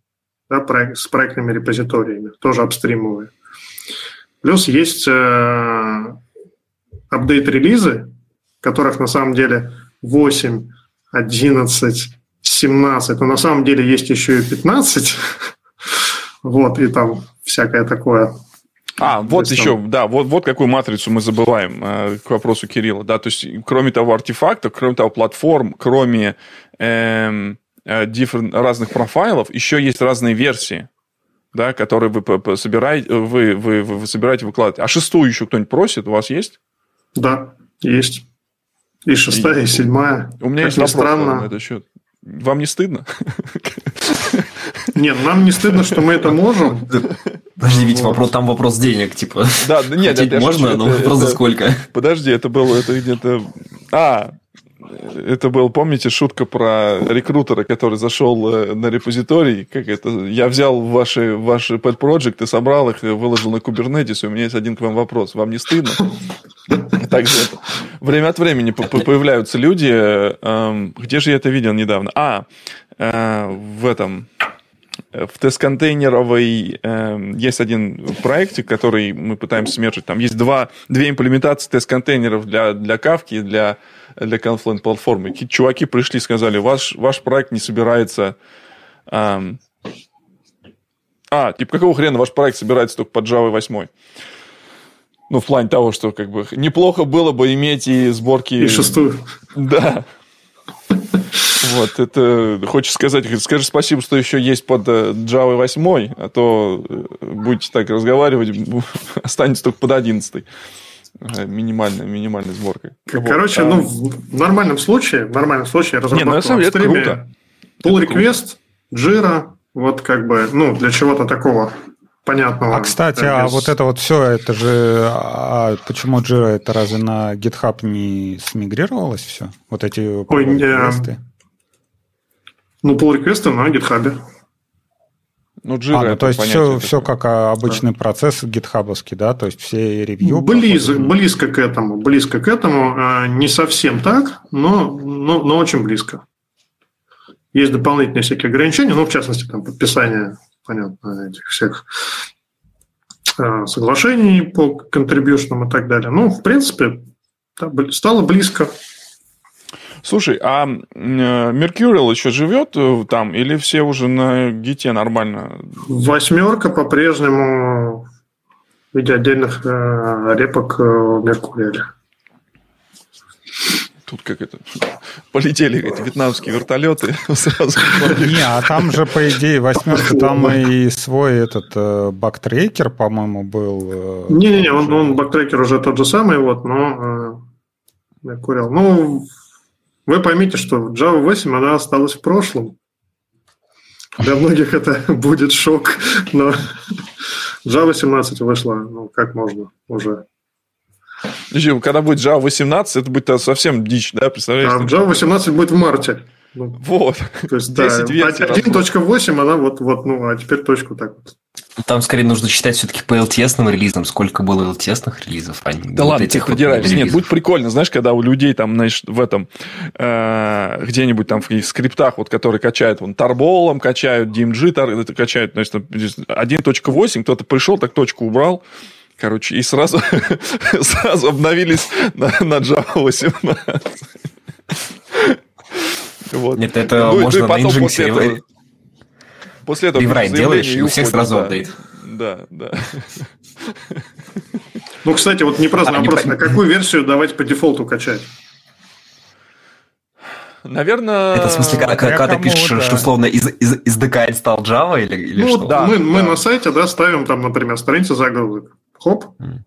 да, с проектными репозиториями, тоже апстримовые. Плюс есть э, апдейт-релизы, которых на самом деле 8, 11, 17, но на самом деле есть еще и 15. Вот, и там всякое такое.
А, вот
есть
еще,
там-
да, вот, вот какую матрицу мы забываем э, к вопросу Кирилла, да, то есть кроме того артефактов, кроме того платформ, кроме эм, э, different- разных профайлов, еще есть разные версии, да, которые вы собираете, вы, вы, вы, вы собираете выкладывать. А шестую еще кто-нибудь просит, у вас есть?
Да, есть. И шестая, и седьмая.
У меня
Как
есть вопрос
странно.
на этот счет. Вам не стыдно?
Нет, нам не стыдно, что мы это можем.
Подожди, ведь вопрос, там вопрос денег, типа.
Да, да нет,
Хотеть
это
можно,
шучу,
но
это-
вопрос за
это-
сколько.
Подожди, это было это где-то... А, это был, помните, шутка про рекрутера, который зашел э, на репозиторий, как это, я взял ваши, ваши pet project и собрал их, и выложил на Kubernetes, у меня есть один к вам вопрос. Вам не стыдно? Также. Время от времени по- по- появляются люди, э, эм, где же я это видел недавно? А, э, в этом, э, в тест-контейнеровой э, есть один проектик, который мы пытаемся смержить. Там есть два, две имплементации тест-контейнеров для, для Кавки для, для Confluent платформы. Чуваки пришли и сказали, ваш, ваш проект не собирается... эм, а, типа, какого хрена ваш проект собирается только под Java 8? Ну, в плане того, что как бы неплохо было бы иметь и сборки...
И шестую.
Да. Вот, это хочешь сказать, скажи спасибо, что еще есть под э, Java 8, а то э, будете так разговаривать, останется только под 11. Э, Минимальная, минимальная сборка.
К-
Вот,
Короче,
а,
ну, в нормальном случае, в нормальном случае
Не, ну, на
разработка
самом деле это круто.
pull
Это
request, Jira, вот как бы, ну, для чего-то такого понятного.
А, кстати,
Э,
а
без-
вот это вот все, это же... А почему Jira это разве на GitHub не смигрировалось все? Вот эти
Ой, не-
квесты?
Ну, pull request на GitHub.
Ну, Jira
А, ну, то есть все, все как а, обычный процесс гитхабовский, да? То есть все ревью...
Близ,
проходят.
близко к этому, близко к этому. А, Не совсем так, но, но, но очень близко. Есть дополнительные всякие ограничения, ну, в частности, там, подписание, понятно, этих всех а, соглашений по контрибьюшнам и так далее. Ну, в принципе, да, стало близко.
Слушай, а м, Mercurial еще живет там, или все уже на гите нормально?
Восьмерка по-прежнему в виде отдельных э, репок в Меркурии.
Тут как это... Полетели эти вьетнамские вертолеты сразу.
Не, а там же, по идее, восьмерка, там и свой этот э, бактрекер, по-моему, был. э,
Не-не-не, он, он бактрекер уже тот же самый, вот, но э, Mercurial. Ну, вы поймите, что Java 8, она осталась в прошлом. Для многих это будет шок, но Java 17 вышла, ну, как можно уже.
Причем, когда будет Java 18, это будет совсем дичь, да, представляешь?
А Java 18 будет в марте.
Ну, вот.
То есть, да, 1.8, она вот, вот, ну, а теперь точку так вот.
Там скорее нужно считать все-таки по LTS релизам, сколько было LTS релизов. А
да вот ладно, ты придираешься. Нет, будет прикольно, знаешь, когда у людей там, знаешь, в этом, э, где-нибудь там в скриптах, вот, которые качают, вон, тарболом качают, DMG тар, качают, значит, 1.8, кто-то пришел, так точку убрал, короче, и сразу, сразу обновились на, на Java 18.
Вот. Нет, это ну, можно ну, на Nginx после этого,
после этого
реврайт делаешь, и у всех сразу апдейт.
Да, да.
Ну, кстати, вот не просто а, вопрос, не... на какую версию давать по дефолту качать?
Наверное...
Это в смысле, когда, когда ты пишешь, да. что условно из, из, из DK install Java или, или
ну,
что?
Да, мы, да. мы на сайте да, ставим там, например, страницу загрузок. Хоп. Mm.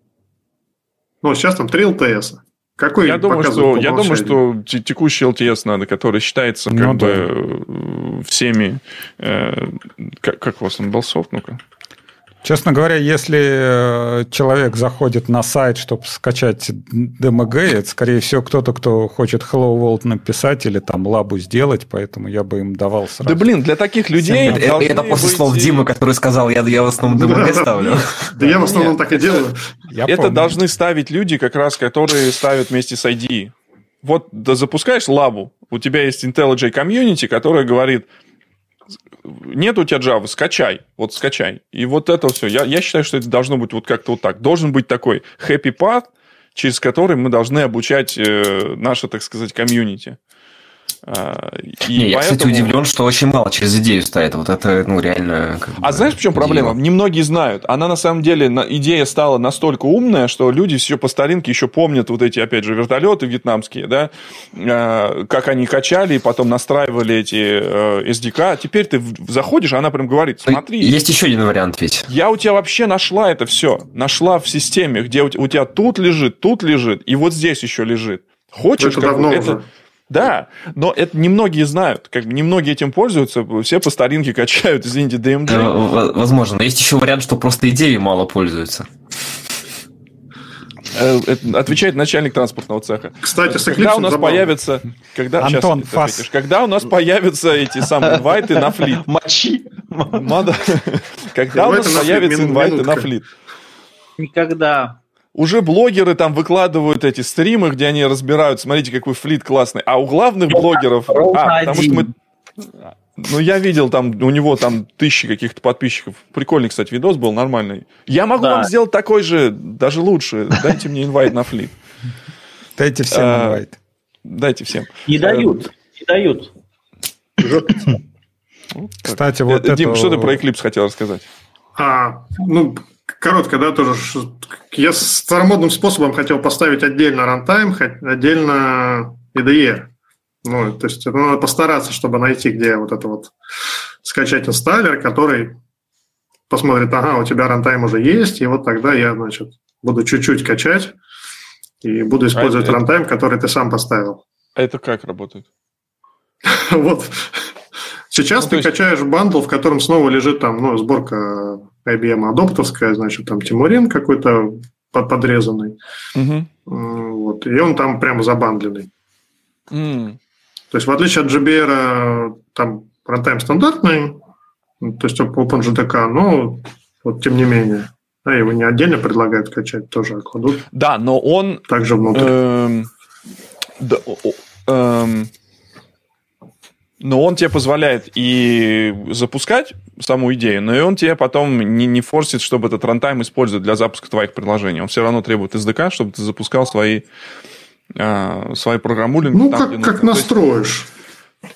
Ну, сейчас там 3 LTS.
Какой я думаю, что, я думаю, что текущий LTS надо, который считается ну, как да. бы э, всеми... Э, как, как у вас он был софт? Ну-ка.
Честно говоря, если э, человек заходит на сайт, чтобы скачать DMG, это, скорее всего, кто-то, кто хочет Hello World написать или там лабу сделать, поэтому я бы им давал сразу.
Да блин, для таких людей...
Это, это после быть... слов Димы, который сказал, я, я в основном DMG ставлю.
Да я в основном так и делаю.
Это должны ставить люди, как раз, которые ставят вместе с ID. Вот запускаешь лабу, у тебя есть IntelliJ Community, которая говорит, нет у тебя Java, скачай, вот скачай. И вот это все. Я, я считаю, что это должно быть вот как-то вот так. Должен быть такой happy path, через который мы должны обучать э, наше, так сказать, комьюнити.
А, и Не, поэтому... Я, кстати, удивлен, что очень мало через идею стоит. Вот это, ну, реально...
Как а бы, знаешь, в чем проблема? Немногие знают. Она, на самом деле, идея стала настолько умная, что люди все по старинке еще помнят вот эти, опять же, вертолеты вьетнамские, да, а, как они качали и потом настраивали эти э, SDK. А теперь ты заходишь, а она прям говорит, смотри...
Есть еще один вариант ведь.
Я у тебя вообще нашла это все. Нашла в системе, где у тебя тут лежит, тут лежит, и вот здесь еще лежит. Хочешь,
это давно это... уже.
Да, но это немногие знают, как бы немногие этим пользуются, все по старинке качают, извините, DMG.
Э, возможно, но есть еще вариант, что просто идеей мало пользуются.
Э, отвечает начальник транспортного цеха.
Кстати, с
когда у нас забавно. появятся, когда
Антон, сейчас, фас.
когда у нас появятся эти самые инвайты на флит?
Мочи.
Когда у нас появятся инвайты на флит?
Никогда
уже блогеры там выкладывают эти стримы, где они разбирают, смотрите, какой флит классный. А у главных блогеров... А, потому что мы... Ну, я видел там, у него там тысячи каких-то подписчиков. Прикольный, кстати, видос был, нормальный. Я могу да. вам сделать такой же, даже лучше. Дайте мне инвайт на флит.
Дайте всем а, инвайт.
Дайте всем.
Не дают, не дают.
Кстати, вот
Дим, это... что ты про Eclipse хотел рассказать?
А, ну, коротко, да, тоже. Я старомодным способом хотел поставить отдельно рантайм, отдельно IDE. Ну, то есть это надо постараться, чтобы найти, где вот это вот скачать инсталлер, который посмотрит, ага, у тебя рантайм уже есть, и вот тогда я, значит, буду чуть-чуть качать и буду использовать а рантайм, который ты сам поставил.
А это как работает?
Вот. Сейчас ну, ты есть... качаешь бандл, в котором снова лежит там, ну, сборка IBM адоптовская, значит, там Temurin какой-то подрезанный.
Угу.
Вот, и он там прямо забандленный.
Mm.
То есть, в отличие от JBR, там рантайм стандартный, то есть OpenJDK, но вот тем не менее. А его не отдельно предлагают качать, тоже кладут.
Да, но он...
Также внутрь.
Эм, да, эм, но он тебе позволяет и запускать саму идею, но и он тебе потом не, не форсит, чтобы этот рантайм использовать для запуска твоих приложений. Он все равно требует SDK, чтобы ты запускал свои, э, свои программулинги.
Ну, там, как, как настроишь.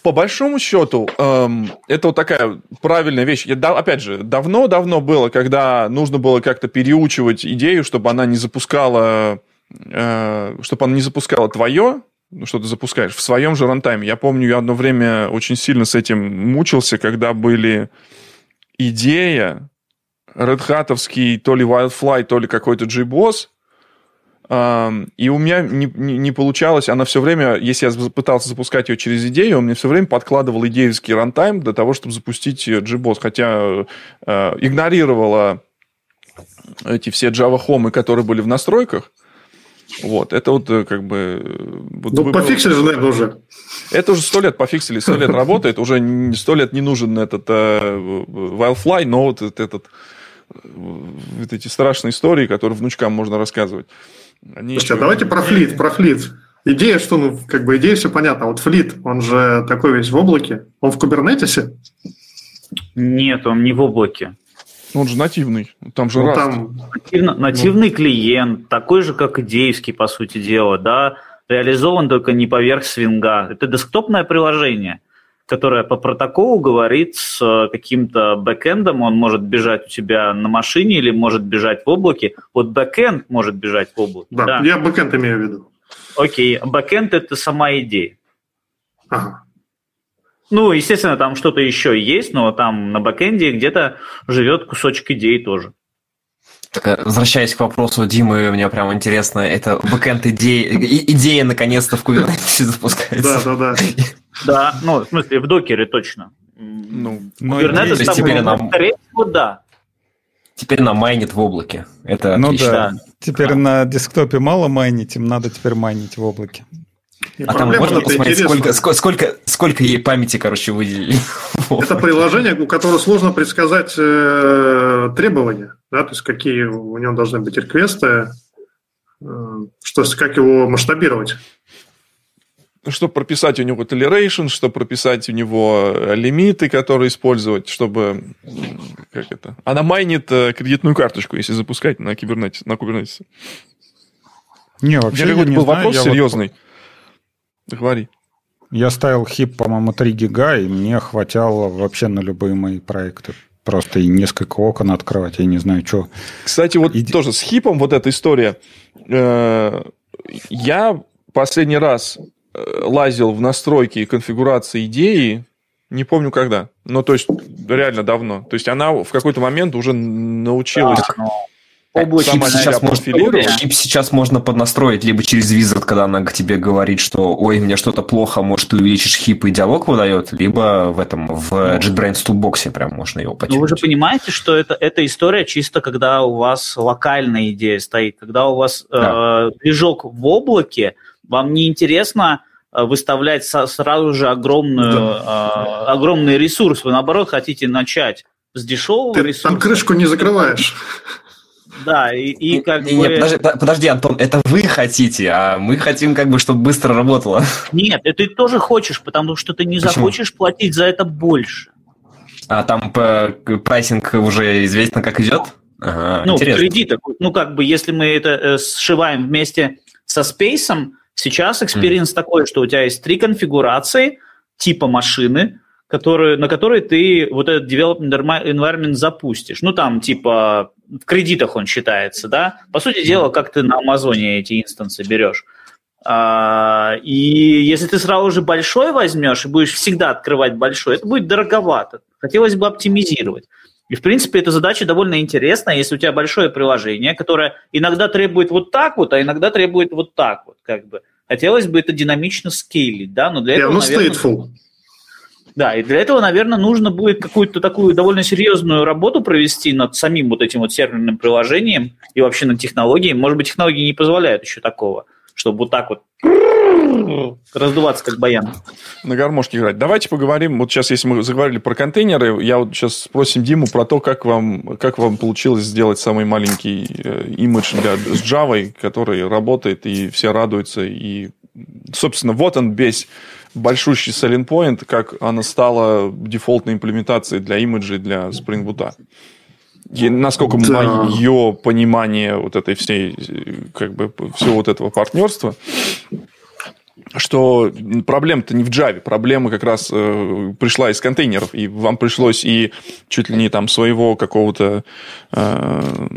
По большому счету, эм, это вот такая правильная вещь. Я, да, опять же, давно-давно было, когда нужно было как-то переучивать идею, чтобы она не запускала, э, чтобы она не запускала твое, ну, что ты запускаешь в своем же рантайме. Я помню, я одно время очень сильно с этим мучился, когда были идея, Red Hat'овский то ли Wildfly, то ли какой-то JBoss, и у меня не, не, не получалось, она все время, если я пытался запускать ее через идею, он мне все время подкладывал идеевский рантайм для того, чтобы запустить JBoss, хотя э, игнорировала эти все Java Home, которые были в настройках, Вот, это вот э, как бы... э, вот
Ну,
выбор-
пофиксили же, наверное, уже.
Это уже сто лет пофиксили, сто лет работает, уже сто лет не нужен этот э, Wildfly, но вот этот, вот эти страшные истории, которые внучкам можно рассказывать. Они
Слушайте, а
еще-
давайте про флит, про флит. Идея, что, ну, как бы идея все понятна. Вот флит, он же такой весь в облаке. Он в кубернетисе.
Нет, он не в облаке.
Он же нативный, там же
Ну,
Rust.
там,
Нативно- нативный клиент, такой же, как идеевский, по сути дела, да, реализован только не поверх свинга. Это десктопное приложение, которое по протоколу говорит с э, каким-то бэкэндом, он может бежать у тебя на машине или может бежать в облаке. Вот бэкэнд может бежать в облаке.
да,
да.
я бэкэнд имею в виду.
Окей, бэкэнд – это сама идея.
Ага.
Ну, естественно, там что-то еще есть, но там на бэкэнде где-то живет кусочек идеи тоже.
Так, э, возвращаясь к вопросу Димы, мне прям интересно, это бэкэнд идея, и- идея наконец-то в Kubernetes запускается.
Да, да, да.
Да, ну, в смысле, в докере точно.
Ну,
Но
Kubernetes
то есть
там,
теперь
ну,
нам-
скорее всего, да.
Теперь она майнит в облаке. Это
Ну
отлично.
да. Теперь на десктопе мало майнить, им надо теперь майнить в облаке.
И
А там можно посмотреть, сколько, ско- сколько, сколько ей памяти, короче, выделили.
Это приложение, у которого сложно предсказать э, требования, да, то есть какие у него должны быть реквесты, э, что, как его масштабировать.
чтобы прописать у него toleration, чтобы прописать у него э, лимиты, которые использовать, чтобы... Как это? Она майнит э, кредитную карточку, если запускать на Kubernetes. На Kubernetes.
Не, вообще я
какой-то
не
был
знаю,
вопрос
я вот-
серьезный? Говори.
Я ставил хип, по-моему, 3 гига, и мне хватало вообще на любые мои проекты. Просто и несколько окон открывать, я не знаю, что.
Кстати, вот
Иди-
тоже с хипом вот эта история. Э, Я последний раз э, лазил в настройки и конфигурации идеи, не помню когда. Ну, то есть, реально давно. То есть, она в какой-то момент уже научилась
Да, но
себя
сейчас, можно. Chip сейчас можно поднастроить либо через Wizard, когда она к тебе говорит, что ой, мне что-то плохо, может, ты увеличишь хип и диалог выдает, либо в этом, в JetBrains Toolbox прям можно его
Ну, вы же
потянуть.
понимаете, что это, эта история чисто, когда у вас локальная идея стоит, когда у вас
Да.
э, движок в облаке, вам не интересно э, выставлять со- сразу же огромную, э, огромный ресурс. Вы, наоборот, хотите начать с дешевого
Ты
ресурса.
там крышку не закрываешь.
Да, и, и как
Не, не,
бы...
подожди, по- подожди, Антон, это вы хотите, а мы хотим, как бы, чтобы быстро работало.
Нет, это ты тоже хочешь, потому что ты не
Почему?
захочешь платить за это больше.
А там п- pricing уже известно, как идет? Ага,
ну,
интересно.
кредитах. Ну, как бы, если мы это э, сшиваем вместе со спейсом, сейчас experience такой, что у тебя есть три конфигурации типа машины, которые, на которые ты вот этот development environment запустишь. Ну, там, типа, в кредитах он считается, да? По сути дела, как ты на Амазоне эти инстансы берешь. А, и если ты сразу же большой возьмешь и будешь всегда открывать большой, это будет дороговато. Хотелось бы оптимизировать. И, в принципе, эта задача довольно интересная, если у тебя большое приложение, которое иногда требует вот так вот, а иногда требует вот так вот, как бы. Хотелось бы это динамично скейлить, да, но для
И
этого,
оно
наверное,
stateful.
Да, и для этого, наверное, нужно будет какую-то такую довольно серьезную работу провести над самим вот этим вот серверным приложением и вообще над технологией. Может быть, технологии не позволяют еще такого, чтобы вот так вот раздуваться как баян.
на гармошке играть. Давайте поговорим, вот сейчас, если мы заговорили про контейнеры, я вот сейчас спросим Диму про то, как вам, как вам получилось сделать самый маленький э, имидж для, с Java, который работает, и все радуются, и, собственно, вот он весь большущий selling point, как она стала дефолтной имплементацией для имиджей для Spring Boot. И насколько
Да.
мое понимание вот этой всей, как бы, всего вот этого партнерства, что проблема-то не в Java, проблема как раз э, пришла из контейнеров, и вам пришлось и чуть ли не там своего какого-то э,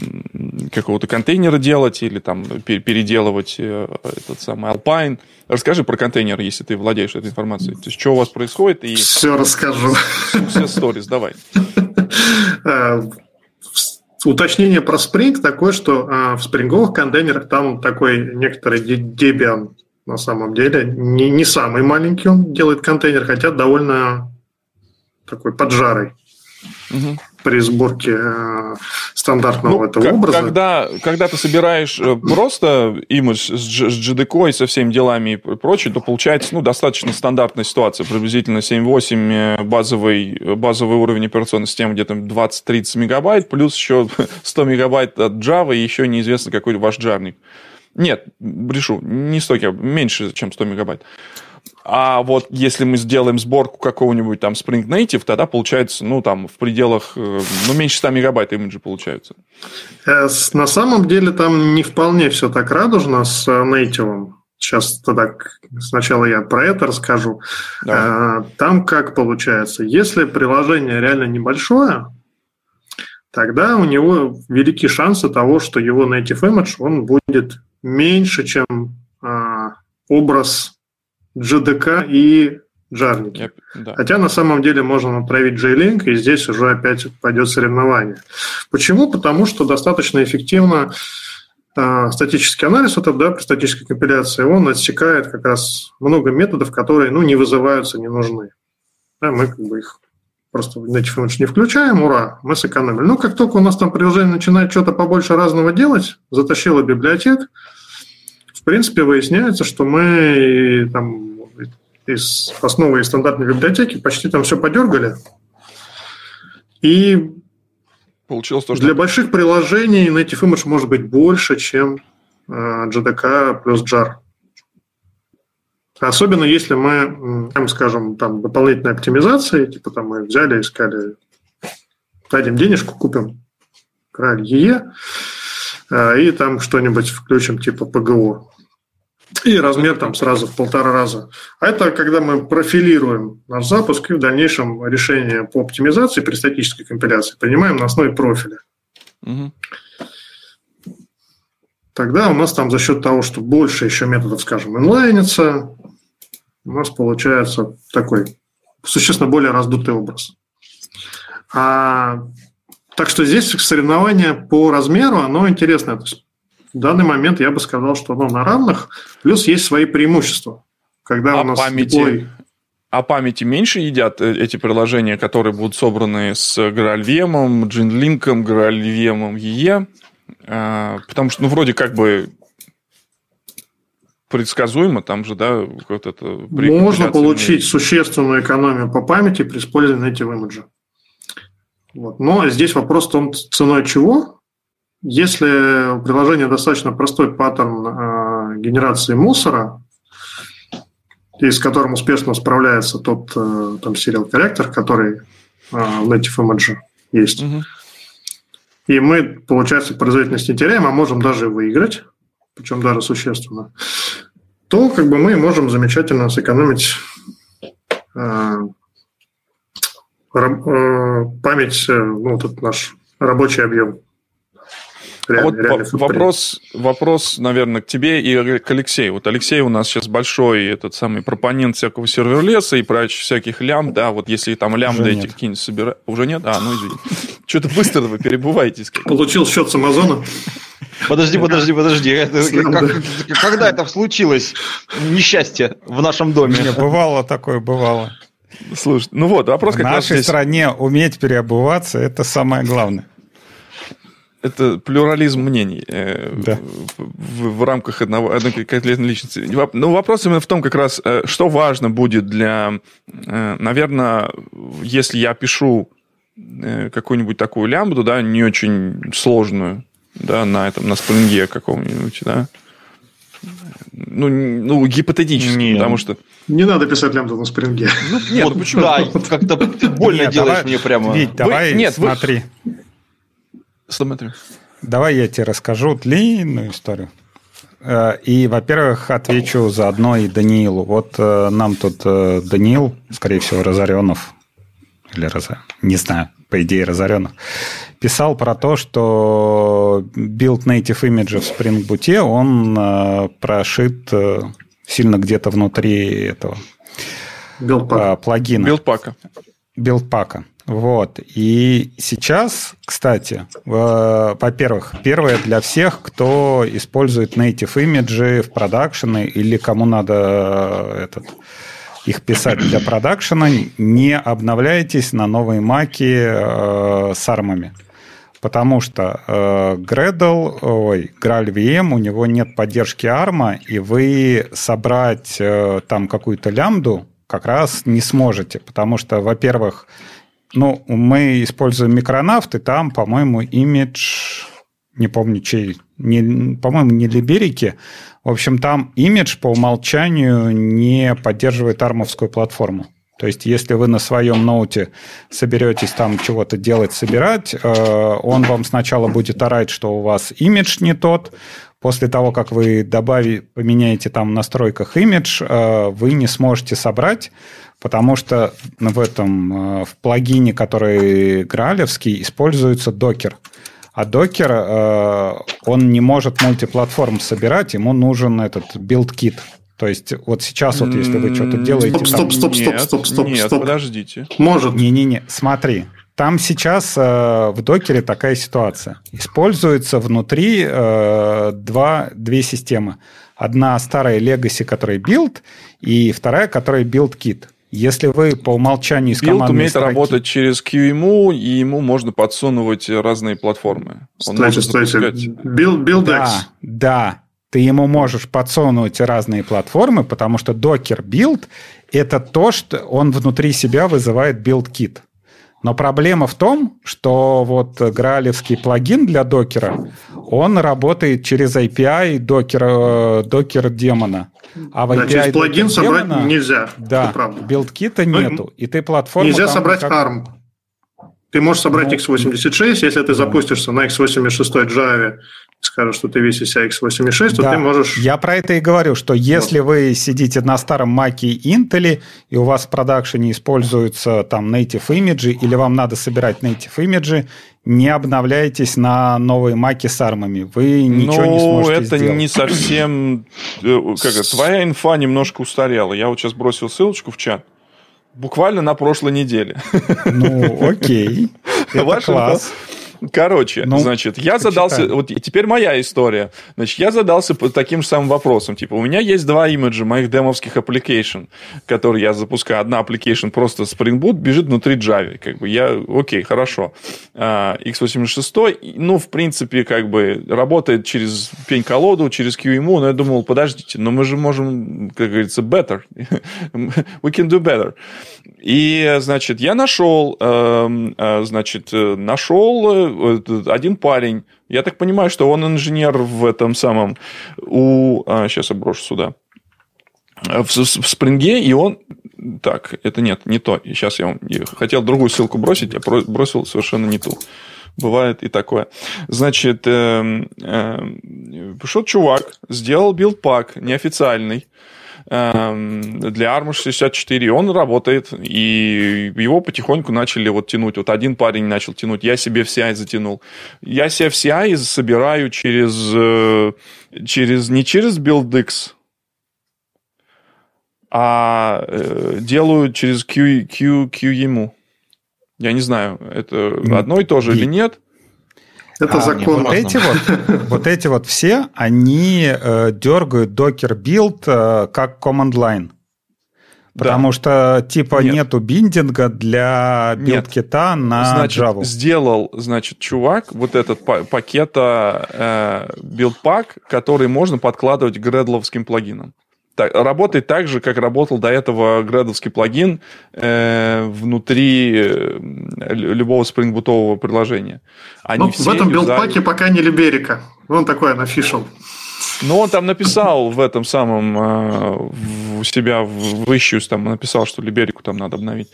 какого-то контейнера делать или там пер- переделывать э, этот самый Alpine. Расскажи про контейнеры, если ты владеешь этой информацией. То есть, что у вас происходит, и
Все расскажу.
все сторис, давай.
Э, Уточнение про Spring такое, что э, в спринговых контейнерах там такой некоторый Debian на самом деле. Не, не самый маленький он делает контейнер, хотя довольно такой поджарый.
Мгм.
при сборке э, стандартного
Ну,
этого
как-
образа.
Когда, когда ты собираешь э, просто имидж с, с GDK и со всеми делами и пр- прочее, то получается ну, достаточно стандартная ситуация. Приблизительно 7.8 э, базовый, э, базовый уровень операционной системы где-то 20-30 мегабайт, плюс еще 100 мегабайт от Java, и еще неизвестно, какой ваш джарник. Нет, брешу, не 100 мегабайт, меньше, чем 100 мегабайт. А вот если мы сделаем сборку какого-нибудь там Spring Native, тогда получается, ну, там, в пределах, э, ну, меньше 100 мегабайт имиджи получаются.
Э, На самом деле там не вполне все так радужно с э, нейтивом. Сейчас так, сначала я про это расскажу.
Давай.
Там как получается, если приложение реально небольшое, тогда у него велики шансы того, что его native image он будет меньше, чем а, образ GDK и джарники.
Я- да.
Хотя на самом деле можно отправить J-Link, и здесь уже опять пойдет соревнование. Почему? Потому что достаточно эффективно э, статический анализ, вот этот, да, при статической компиляции, он отсекает как раз много методов, которые ну, не вызываются, не нужны. Да, мы как бы их просто Native Image не включаем, ура, мы сэкономили. Ну, как только у нас там приложение начинает что-то побольше разного делать, затащило библиотек, в принципе, выясняется, что мы там из основы и стандартной библиотеки почти там все подергали. И
Получилось то, что...
для больших приложений Native Image может быть больше, чем э, JDK плюс JAR. Особенно если мы, там, скажем, там дополнительные оптимизации, типа там мы взяли, искали, дадим денежку, купим краль ЕЕ, э, и там что-нибудь включим типа ПГО. И размер там сразу в полтора раза. А это когда мы профилируем наш запуск и в дальнейшем решение по оптимизации при статической компиляции принимаем на основе профиля.
Мгм.
Тогда у нас там за счет того, что больше еще методов, скажем, инлайнится, у нас получается такой существенно более раздутый образ. А, так что здесь соревнование по размеру, оно интересное. То есть в данный момент я бы сказал, что оно на равных, плюс есть свои преимущества. Когда
А
у нас
памяти?
deploy-
А памяти меньше едят э, эти приложения, которые будут собраны с GraalVM, GenLink, GraalVM, EE? Э, Потому что, ну, вроде как бы предсказуемо, там же, да, вот это...
Можно получить существенную экономию по памяти при использовании Native Image. Вот. Но здесь вопрос в том, ценой чего. Если у приложения достаточно простой паттерн э, генерации мусора, и с которым успешно справляется тот э, там serial коллектор, который э, в Native Image есть, и мы, получается, производительность не теряем, а можем даже выиграть, причем даже существенно, то как бы мы можем замечательно сэкономить э, э, память, э, ну, вот этот наш рабочий объем.
А
Реальный-
вот
footprint.
вопрос, вопрос, наверное, к тебе и к Алексею. Вот Алексей у нас сейчас большой этот самый пропонент всякого серверлеса и прочих всяких лямбд, да, вот если там лямбды
Уже
эти какие-нибудь собирают... Уже нет? А, ну извини. Что-то быстро вы перебываетесь.
Получил счет с Амазона.
Подожди, подожди, подожди. Это как- когда это случилось? Несчастье в нашем доме.
Не, бывало такое, бывало.
Слушай, ну вот, вопрос
В
как раз
нашей
здесь.
стране уметь переобуваться – это самое главное.
Это плюрализм мнений э,
Да.
в, в рамках одного, одной конкретной личности. Воп- Но вопрос именно в том, как раз, э, что важно будет для, наверное, если я пишу э, какую-нибудь такую лямбду, да, не очень сложную, да, на этом, на спринге каком-нибудь, да, ну, ну гипотетически,
Не.
потому что...
Не надо писать лямбду на спринге.
Ну, нет,
Вот,
ну почему?
Да, как-то больно
Нет,
делаешь
давай-
мне прямо.
Вить, давай
нет, вы-
смотри.
Смотри.
Давай я тебе расскажу длинную историю. Э, И, во-первых, отвечу заодно и Даниилу. Вот э, нам тут э, Даниил, скорее всего, Разоренов, или Роза, не знаю, по идее Разоренов, писал про то, что build native image в Spring Boot, он э, прошит э, сильно где-то внутри этого
Билдпак.
э, плагина
Билдпака.
билдпака. Вот. И сейчас, кстати, во-первых, первое для всех, кто использует native имиджи в продакшены или кому надо этот их писать для продакшена, не обновляйтесь на новые маки э, с армами. Потому что э, Gradle, ой, Graal у него нет поддержки ARM, и вы собрать э, там какую-то лямбду как раз не сможете. Потому что, во-первых, ну, мы используем микронавт, и там, по-моему, имидж, не помню чей, не, по-моему, не Либерики. В общем, там имидж по умолчанию не поддерживает армовскую платформу. То есть, если вы на своем ноуте соберетесь там чего-то делать, собирать, э, он вам сначала будет орать, что у вас имидж не тот. После того, как вы добавите, поменяете там в настройках имидж, э, вы не сможете собрать, потому что в этом, э, в плагине, который гралевский, используется докер. А докер, он не может мультиплатформ собирать, ему нужен этот BuildKit. То есть вот сейчас вот если вы что-то делаете...
Стоп, стоп, стоп, стоп, стоп, стоп,
нет,
стоп.
подождите.
Может.
Не-не-не, смотри. Там сейчас э, в докере такая ситуация. Используется внутри э, два, две системы. Одна старая legacy, которая build, и вторая, которая BuildKit. Если вы по умолчанию из
build умеет
строки...
работать через QEMU, и ему можно подсунуть разные платформы. Он
Стойте, стойте.
запускать...
Build, build
Да,
X.
да. Ты ему можешь подсунуть разные платформы, потому что Docker Build – это то, что он внутри себя вызывает build-kit. Но проблема в том, что вот граалевский плагин для докера, он работает через API докера, докер демона. А в
Да,
API
через плагин
Docker
собрать
демона-
нельзя.
Да,
BuildKit
а
Ну,
нету. И ты платформу
Нельзя собрать
как-
ARM. Ты можешь собрать
Ну,
x86, если ты запустишься на x86 Java, скажешь, что ты весь себя x86, то
Да,
ты можешь...
Я про это и говорю, что если вы сидите на старом маке Intel, и у вас в продакшене используются там native имиджи, или вам надо собирать native имиджи, не обновляйтесь на новые маки с ARM ами. Вы ничего
ну,
не сможете
это
сделать.
не совсем... э, Как это, твоя инфа немножко устарела. Я вот сейчас бросил ссылочку в чат. Буквально на прошлой неделе.
Ну, окей. Это класс.
Короче,
Ну,
значит, я
почитаем.
задался... Вот теперь моя история. Значит, я задался таким же самым вопросом. Типа, у меня есть два имиджа моих демовских application, которые я запускаю. Одна application просто Spring Boot бежит внутри Java. Как бы я... Окей, хорошо. А, x86, ну, в принципе, как бы работает через пень-колоду, через QEMU, но я думал, подождите, но мы же можем, как говорится, better. We can do better. И, значит, я нашел, эм, э, значит, э, нашел э, один парень. Я так понимаю, что он инженер в этом самом, у, сейчас я сюда, в, в спринге, и он... Так, это нет, не то. Сейчас я я хотел другую ссылку бросить, я бросил совершенно не ту. Бывает и такое. Значит, эм, эм, пришел чувак, сделал билдпак неофициальный, эм, для Armor 64, и он работает, и его потихоньку начали вот тянуть. Вот один парень начал тянуть, я себе в CI затянул. Я себе в CI собираю через, э, через не через BuildX, а э, делаю через Q, Q, QEMU. Я не знаю, это одно и то же или нет.
Это
А,
закон.
Вот эти вот, вот эти вот все, они э, дергают Docker build э, как command line. Потому что типа
Нет.
нету биндинга для
BuildKit
а на
значит,
Java.
сделал, значит, чувак вот этот па- пакета э, buildpack, который можно подкладывать к Gradle овским плагинам. Так, работает так же, как работал до этого Gradle овский плагин э, внутри э, лю- любого спрингбутового приложения. Они
Ну, в этом билдпаке пока не Либерика. Он такой unofficial.
Ну, он там написал в этом самом, э, у себя в, в issues, там написал, что Либерику там надо обновить.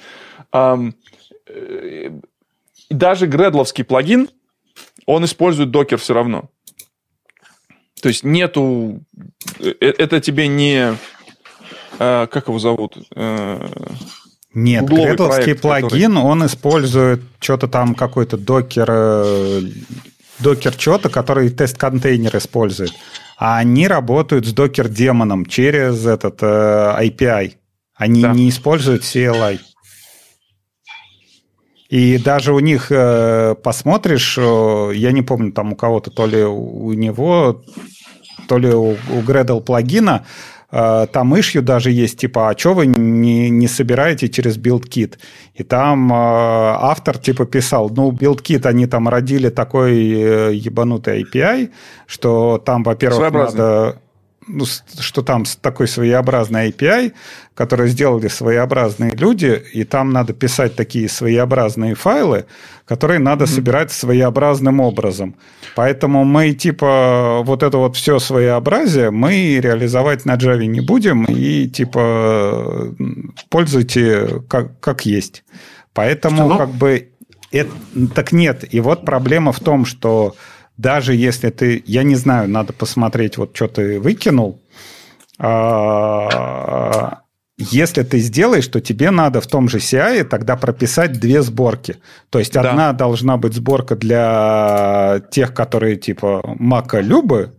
Ам, э, даже гредловский плагин, он использует докер все равно. То есть нету... э, Это тебе не... э, Как его зовут? Э,
Нет, гредловский
проект, который-
плагин, он использует что-то там, какой-то докер, э, докер что-то, который тест-контейнер использует. А они работают с докер-демоном через этот э, API. Они
Да.
не используют CLI. И даже у них э, посмотришь, э, я не помню, там у кого-то, то ли у него, то ли у, у Gradle плагина, э, там ишью даже есть, типа, а что вы не, не собираете через BuildKit? И там э, автор, типа, писал, ну, BuildKit, они там родили такой э, ебанутый API, что там, во-первых, надо ну, что там такой своеобразный API, который сделали своеобразные люди, и там надо писать такие своеобразные файлы, которые надо mm-hmm. собирать своеобразным образом. Поэтому мы типа вот это вот все своеобразие мы реализовать на Java не будем и типа пользуйте как, как есть. Поэтому что? как бы это, так нет. И вот проблема в том, что даже если ты, я не знаю, надо посмотреть, вот что ты выкинул, а, если ты сделаешь, то тебе надо в том же CI тогда прописать две сборки. То есть да. одна должна быть сборка для тех, которые типа Мака Любы,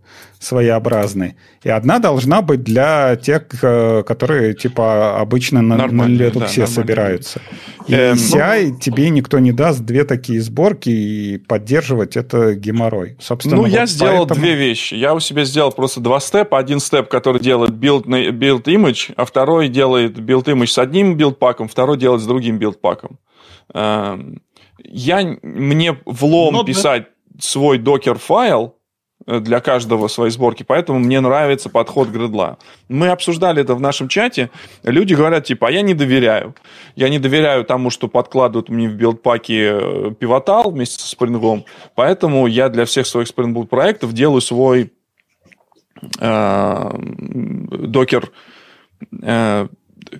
своеобразные, и одна должна быть для тех, э, которые типа обычно на, на Linux да, все собираются. И эм, CI ну, тебе никто не даст две такие сборки, и поддерживать это геморрой.
Собственно, ну, вот я сделал поэтому... две вещи. Я у себя сделал просто два степа. Один степ, который делает build, build image, а второй делает build image с одним билд-паком, второй делает с другим билд-паком. Эм, я, мне влом ну, писать да. свой докер-файл, для каждого своей сборки, поэтому мне нравится подход гридла. Мы обсуждали это в нашем чате, люди говорят, типа, а я не доверяю. Я не доверяю тому, что подкладывают мне в билдпаке э, пивотал вместе со спрингом, поэтому я для всех своих Spring проектов делаю свой э, докер э,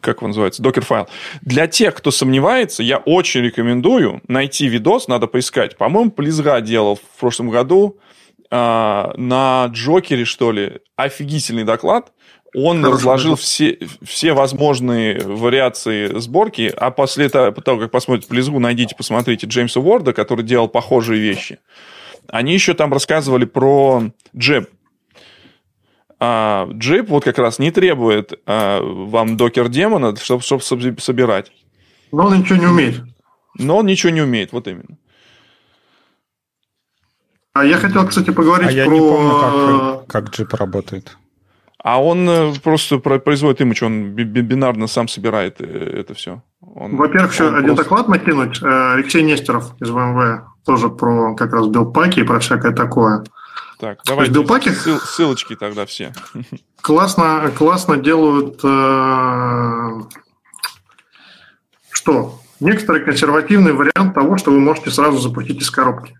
как он называется, докер-файл. Для тех, кто сомневается, я очень рекомендую найти видос, надо поискать. По-моему, Плизга делал в прошлом году э, на Джокере, что ли, офигительный доклад. Он Хороший разложил все, все возможные вариации сборки, а после того, как посмотрите Плизгу, найдите, посмотрите Джеймса Уорда, который делал похожие вещи. Они еще там рассказывали про джеб. А, джип вот как раз не требует а, вам докер-демона, чтобы, чтобы собирать.
Но он ничего не умеет.
Но он ничего не умеет, вот именно.
А я хотел, кстати, поговорить
а я
про...
не помню, как, как джип работает.
А он э, просто производит имидж, он бинарно сам собирает э, это все.
Он, Во-первых, еще один просто... доклад накинуть. Э, Алексей Нестеров из ВМВ тоже про как раз билдпаки и про всякое такое.
Так, давай билдпаки... Ссыл, ссылочки тогда все.
Классно, классно делают э, что? Некоторый консервативный вариант того, что вы можете сразу запустить из коробки.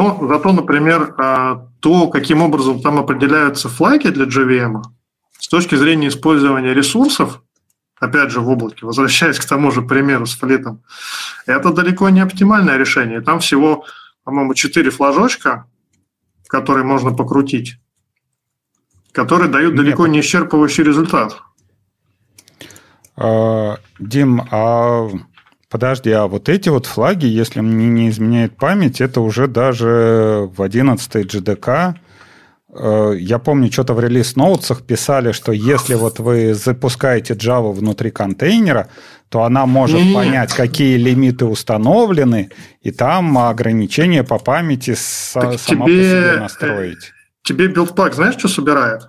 Но зато, например, а, то, каким образом там определяются флаги для JVM, с точки зрения использования ресурсов, опять же в облаке, возвращаясь к тому же примеру с флитом, это далеко не оптимальное решение. Там всего, по-моему, 4 флажочка, которые можно покрутить, которые дают далеко не исчерпывающий результат.
А, Дим, а Подожди, а вот эти вот флаги, если мне не изменяет память, это уже даже в 11 GDK. Э, я помню, что-то в релиз-ноутсах писали, что если вот вы запускаете Java внутри контейнера, то она может не, понять, какие лимиты установлены, и там ограничения по памяти сама тебе, по себе настроить.
Тебе билдпак знаешь, что собирает?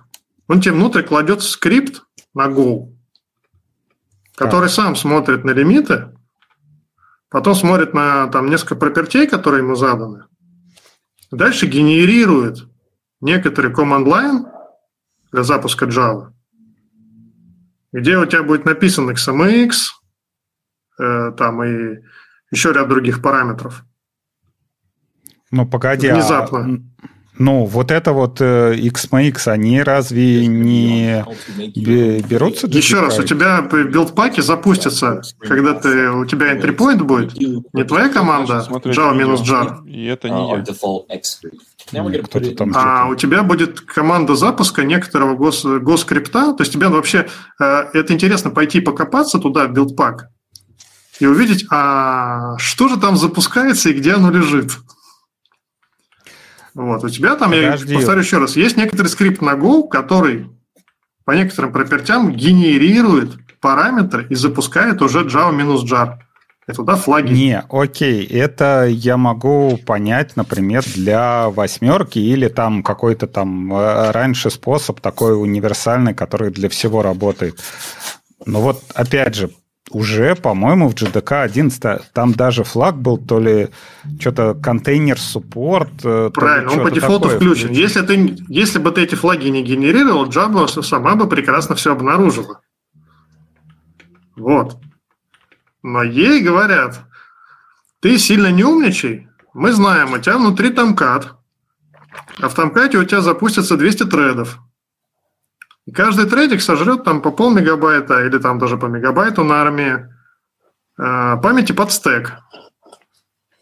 Он тебе внутрь кладет скрипт на Go, который так. сам смотрит на лимиты, потом смотрит на там, несколько пропертей, которые ему заданы, дальше генерирует некоторый command line для запуска Java, где у тебя будет написан XMX, э, там и еще ряд других параметров.
Ну, погоди, а Внезапно. А ну, вот это вот э, XMX, они разве не берутся?
Еще раз, у тебя билдпаки запустятся, когда ты, у тебя entry point будет, не твоя команда Java минус jar.
И это не
я. Кто-то там а у тебя будет команда запуска некоторого гос, госкрипта, то есть тебе вообще, э, это интересно пойти покопаться туда, в билдпак, и увидеть, а что же там запускается и где оно лежит. Вот. У тебя там, Подожди. я повторю еще раз, есть некоторый скрипт на Go, который по некоторым пропертям генерирует параметры и запускает уже Java-jar. И туда флаги.
Не, окей, это я могу понять, например, для восьмерки или там какой-то там э, раньше способ такой универсальный, который для всего работает. Но вот опять же, уже, по-моему, в GDK 11 там даже флаг был то ли что-то контейнер суппорт.
Правильно, он по дефолту включен. включен. Если, ты, если бы ты эти флаги не генерировал, Java сама бы прекрасно все обнаружила. Вот. Но ей говорят, ты сильно не умничай, мы знаем, у тебя внутри тамкат, а в тамкате у тебя запустится 200 тредов. И каждый трейдик сожрет там по пол мегабайта или там даже по мегабайту на армии э, памяти под стек.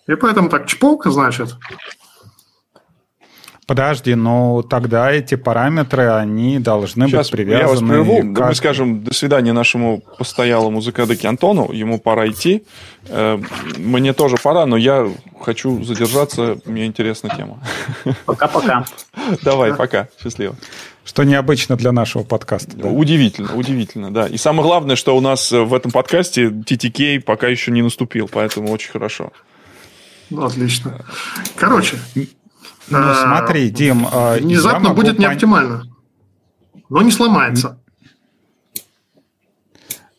И поэтому так чпок, значит.
Подожди, ну тогда эти параметры, они должны Сейчас быть привязаны...
я вас прерву. Как... Мы скажем до свидания нашему постоялому закадыке Антону. Ему пора идти. Э, мне тоже пора, но я хочу задержаться. Мне интересна тема.
Пока-пока.
Давай, пока. Счастливо.
Что необычно для нашего подкаста. Да?
Удивительно, удивительно, да. И самое главное, что у нас в этом подкасте TTK пока еще не наступил, поэтому очень хорошо.
Ну, отлично. Короче.
Ну, а, смотри, Дим...
А, внезапно будет пон... не оптимально, но не сломается.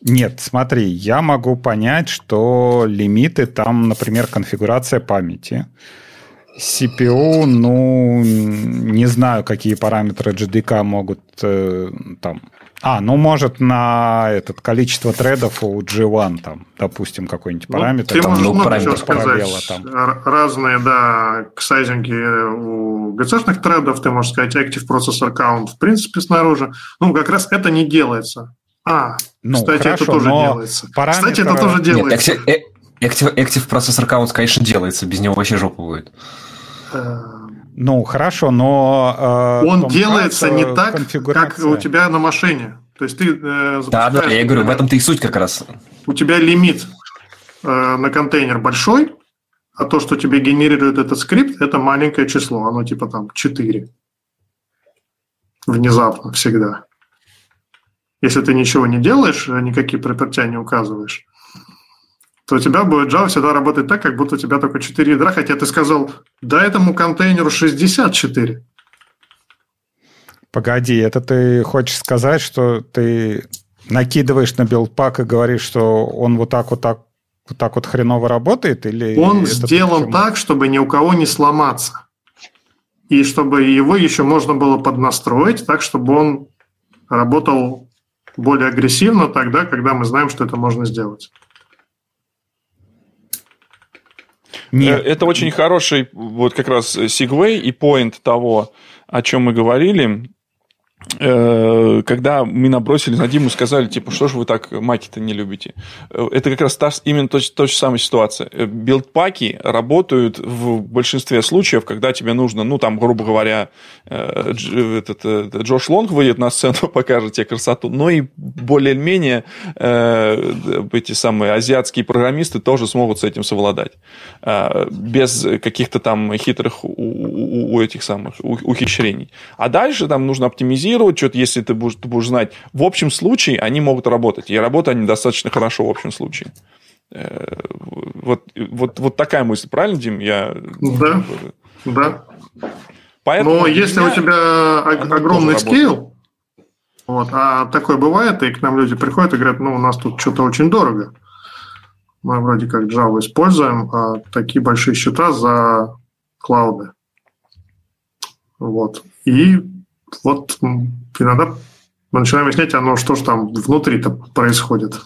Нет, смотри, я могу понять, что лимиты там, например, конфигурация памяти. CPU, ну, не знаю, какие параметры GDK могут э, там... А, ну, может, на этот количество тредов у G1, там, допустим, какой-нибудь ну, параметр.
Ты
там,
можешь ну, много чего сказать. Пробела, там. Разные, да, сайзинги у GC-шных тредов, ты можешь сказать Active Processor Count, в принципе, снаружи. Ну, как раз это не делается. А, ну, кстати, хорошо, это тоже делается. Параметр... Кстати, это тоже делается. Нет,
Active, Active Processor Count, конечно, делается, без него вообще жопа будет.
Ну, хорошо, но...
Э, Он делается не так, как у тебя на машине. То есть ты
э, Да, да, я говорю, в этом-то и суть как раз.
У тебя лимит э, на контейнер большой, а то, что тебе генерирует этот скрипт, это маленькое число. Оно типа там 4. Внезапно, всегда. Если ты ничего не делаешь, никакие пропертя не указываешь, то у тебя будет Java всегда работать так, как будто у тебя только 4 ядра, хотя ты сказал, да этому контейнеру 64.
Погоди, это ты хочешь сказать, что ты накидываешь на билдпак и говоришь, что он вот так вот так вот так вот хреново работает? Или
он сделан так, чтобы ни у кого не сломаться. И чтобы его еще можно было поднастроить так, чтобы он работал более агрессивно тогда, когда мы знаем, что это можно сделать.
Нет. Э, это очень хороший вот как раз сегвей и поинт того, о чем мы говорили. Э, когда мы набросили на Диму, сказали, типа, что же вы так маки-то не любите? Э, это как раз та, именно та, та же самая ситуация. Э, билдпаки работают в большинстве случаев, когда тебе нужно, ну, там, грубо говоря, этот Джош Лонг выйдет на сцену, покажет тебе красоту, но и более-менее эти самые азиатские программисты тоже смогут с этим совладать. Без каких-то там хитрых у, у, у этих самых ухищрений. А дальше там нужно оптимизировать анализировать что-то, если ты будешь, ты будешь знать. В общем случае они могут работать. И работают они достаточно хорошо в общем случае. Э, вот, вот, вот такая мысль, правильно, Дим? Я...
Да, да. Поэтому Но если у тебя огромный скейл, вот, а такое бывает, и к нам люди приходят и говорят, ну, у нас тут что-то очень дорого. Мы вроде как Java используем, а такие большие счета за клауды. Вот. И вот иногда мы начинаем объяснять, оно что же там внутри-то происходит.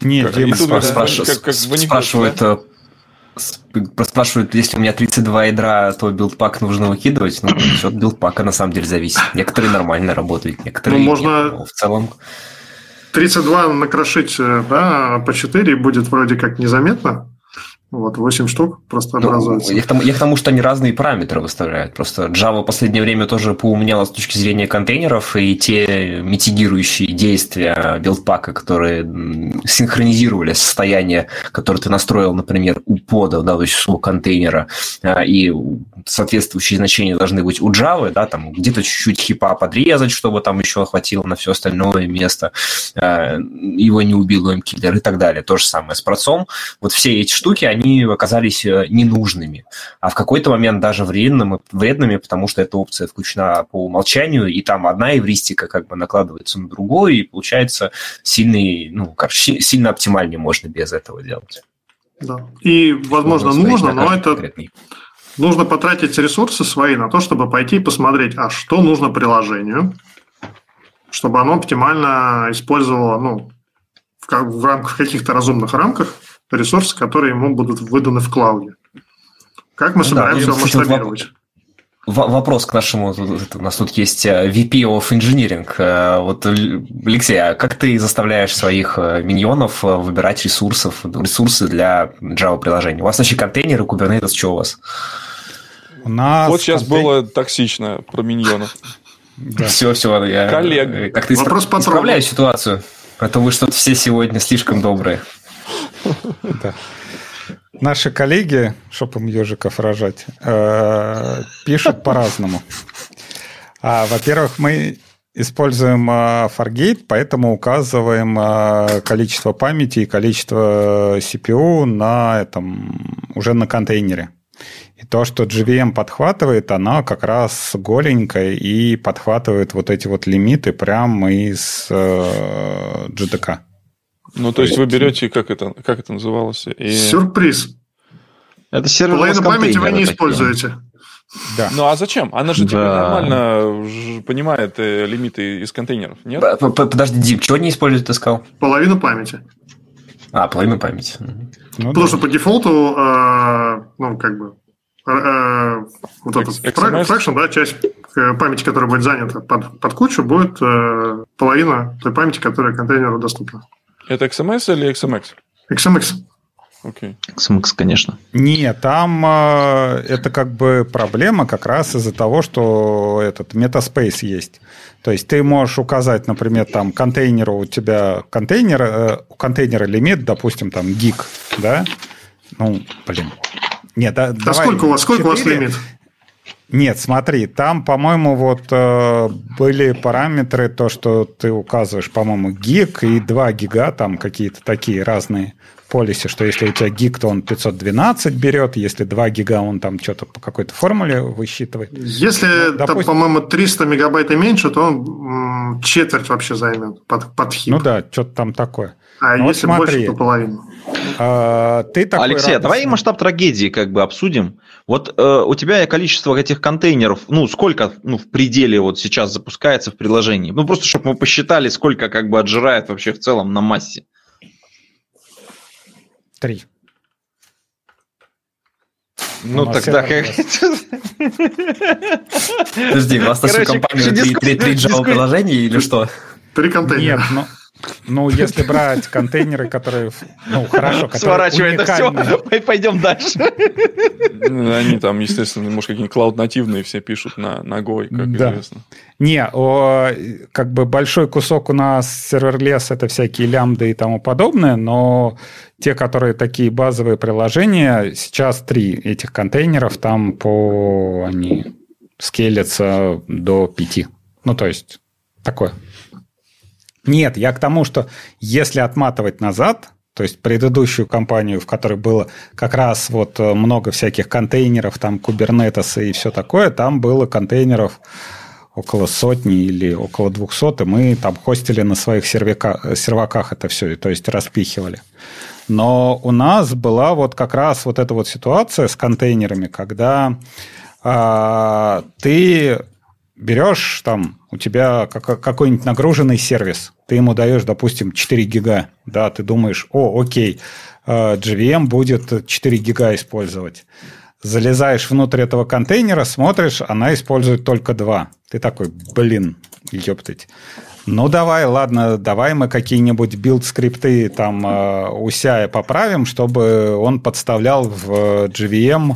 Нет, Дима спрашивает, как, как спрашивает, да? Э, спрашивают, если у меня 32 ядра, то билдпак нужно выкидывать. Ну, от билдпака на самом деле зависит. Некоторые нормально работают, некоторые
ну, можно нет, но в целом... 32 накрошить э, да, по 4 будет вроде как незаметно. Вот 8 штук просто
Ну,
образуется.
я, к тому, я к тому, что они разные параметры выставляют. Просто Java в последнее время тоже поумнела с точки зрения контейнеров, и те митигирующие действия билдпака, которые синхронизировали состояние, которое ты настроил, например, у пода, да, то есть у контейнера, а, и соответствующие значения должны быть у Java, да, там где-то чуть-чуть хипа подрезать, чтобы там еще хватило на все остальное место, а, его не убил OM-киллер и так далее. То же самое с процом. Вот все эти штуки, они оказались э, ненужными, а в какой-то момент даже вредными, вредными, потому что эта опция включена по умолчанию, и там одна эвристика как бы накладывается на другую, и получается сильный, ну, короче, сильно оптимальнее можно без этого делать.
Да. И, возможно,
Можно
нужно, но это
конкретный.
нужно потратить ресурсы свои на то, чтобы пойти и посмотреть, а что нужно приложению, чтобы оно оптимально использовало, ну, в, ка- в рамках каких-то разумных рамках ресурсы, которые ему будут выданы в клауде. Как мы
Ну да,
собираемся
и,
его масштабировать?
Вопрос к нашему, у нас тут есть э, VP of Engineering. Э, Вот, Алексей, а как ты заставляешь своих э, миньонов выбирать ресурсов, ресурсы для Java-приложений? У вас вообще контейнеры, Kubernetes, что у вас?
У нас
Вот сейчас
контей-
было токсично про миньонов.
Да.
Все, все, я
Коллег.
исправляю
трону.
ситуацию. А то вы что-то все сегодня слишком добрые.
Да. Наши коллеги, чтоб им ежиков рожать, э, пишут по-разному. А, Во-первых, мы используем э, Fargate, поэтому указываем э, количество памяти и количество CPU на этом, уже на контейнере. И то, что JVM подхватывает, она как раз голенькая и подхватывает вот эти вот лимиты прямо из э, GDK.
Ну, то есть вы берете, как это, как это называлось? И...
Сюрприз.
Это сервер
Половину памяти вы не используете.
Да.
Ну, а зачем? Она же теперь
Да.
нормально понимает э, лимиты из контейнеров, нет?
Подожди, Дим, чего не используют, ты сказал?
Половину памяти.
А, половину памяти.
Ну
Потому
да.
что по дефолту, э, ну, как бы, э, э, вот этот фракшн, да, часть э, памяти, которая будет занята под, под кучу, будет э, половина той памяти, которая контейнеру доступна.
Это XMS или XMX?
XMX.
Окей.
XMX, конечно.
Нет, там э, это как бы проблема как раз из-за того, что этот метаспейс есть. То есть ты можешь указать, например, там контейнеру у тебя контейнер, э, у контейнера лимит, допустим, там гиг, да? Ну, блин. Нет, да,
А
давай
сколько у вас, сколько у вас
4.
лимит?
Нет, смотри, там, по-моему, вот э, были параметры, то, что ты указываешь, по-моему, гиг и 2 гига, там какие-то такие разные полиси, что если у тебя гиг, то он 512 берет, если 2 гига, он там что-то по какой-то формуле высчитывает.
Если
Ну,
там,
допустим-
по-моему, 300 мегабайт и меньше, то он четверть вообще займет под, под хип.
Ну да, что-то там такое.
а
ну вот
если
смотри.
больше, то половину.
А, ты такой
Алексей, а давай
радостный.
масштаб трагедии как бы обсудим. Вот э, у тебя количество этих контейнеров, ну, сколько ну, в пределе вот сейчас запускается в приложении? Ну, просто чтобы мы посчитали, сколько как бы отжирает вообще в целом на массе.
Три.
Ну,
У нас
тогда как...
Подожди, у вас на всю компанию три, Java-приложения или что?
Три контейнера.
Нет, ну, если брать контейнеры, которые, ну, хорошо, которые
Сворачивай это
уникальные.
все, пойдем дальше.
Ну, Они там, естественно, может, какие-нибудь cloud- нативные все пишут на, на Go, как
Да.
известно.
Не, о, как бы большой кусок у нас serverless это всякие лямбды и тому подобное, но те, которые такие базовые приложения, сейчас три этих контейнеров, там по они scale ятся до пяти. Ну, то есть, такое. Нет, я к тому, что если отматывать назад, то есть предыдущую компанию, в которой было как раз вот э, много всяких контейнеров, там кубернетеса и все такое, там было контейнеров около сотни или около двухсот, и мы там хостили на своих сервака, э, серваках это все, то есть распихивали. Но у нас была вот как раз вот эта вот ситуация с контейнерами, когда а, ты берешь там, у тебя как- какой-нибудь нагруженный сервис, ты ему даешь, допустим, 4 гига, да, ты думаешь, о, окей, э, JVM будет 4 гига использовать. Залезаешь внутрь этого контейнера, смотришь, она использует только 2. Ты такой, блин, Ёптать. Ну, давай, ладно, давай мы какие-нибудь build- скрипты там э, у CI поправим, чтобы он подставлял в JVM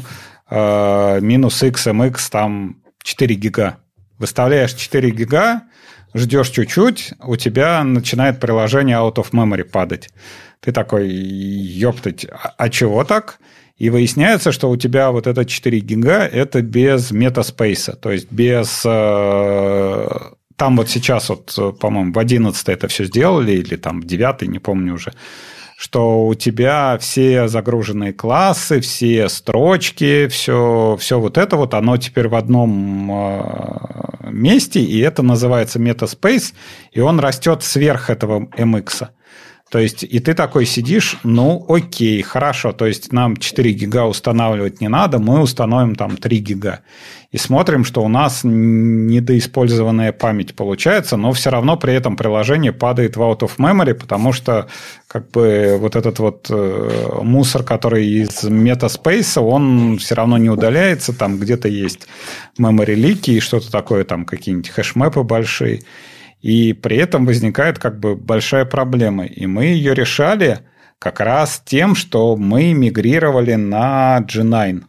э, минус XMX там 4 гига. Выставляешь 4 гига, ждешь чуть-чуть, у тебя начинает приложение out of memory падать. Ты такой, ёптать, а, а чего так? И выясняется, что у тебя вот это 4 гига – это без метаспейса, то есть без э, там вот сейчас, вот, по-моему, в 11 это все сделали, или там в 9, не помню уже, что у тебя все загруженные классы, все строчки, все, все вот это вот, оно теперь в одном э, месте, и это называется MetaSpace, и он растет сверх этого MX. То есть, и ты такой сидишь, ну, окей, хорошо, то есть нам 4 гига устанавливать не надо, мы установим там 3 гига. И смотрим, что у нас недоиспользованная память получается, но все равно при этом приложение падает в out of memory, потому что как бы вот этот вот э, мусор, который из метаспейса, он все равно не удаляется, там где-то есть memory лики и что-то такое, там какие-нибудь хэшмэпы большие. И при этом возникает как бы большая проблема. И мы ее решали как раз тем, что мы мигрировали на G9.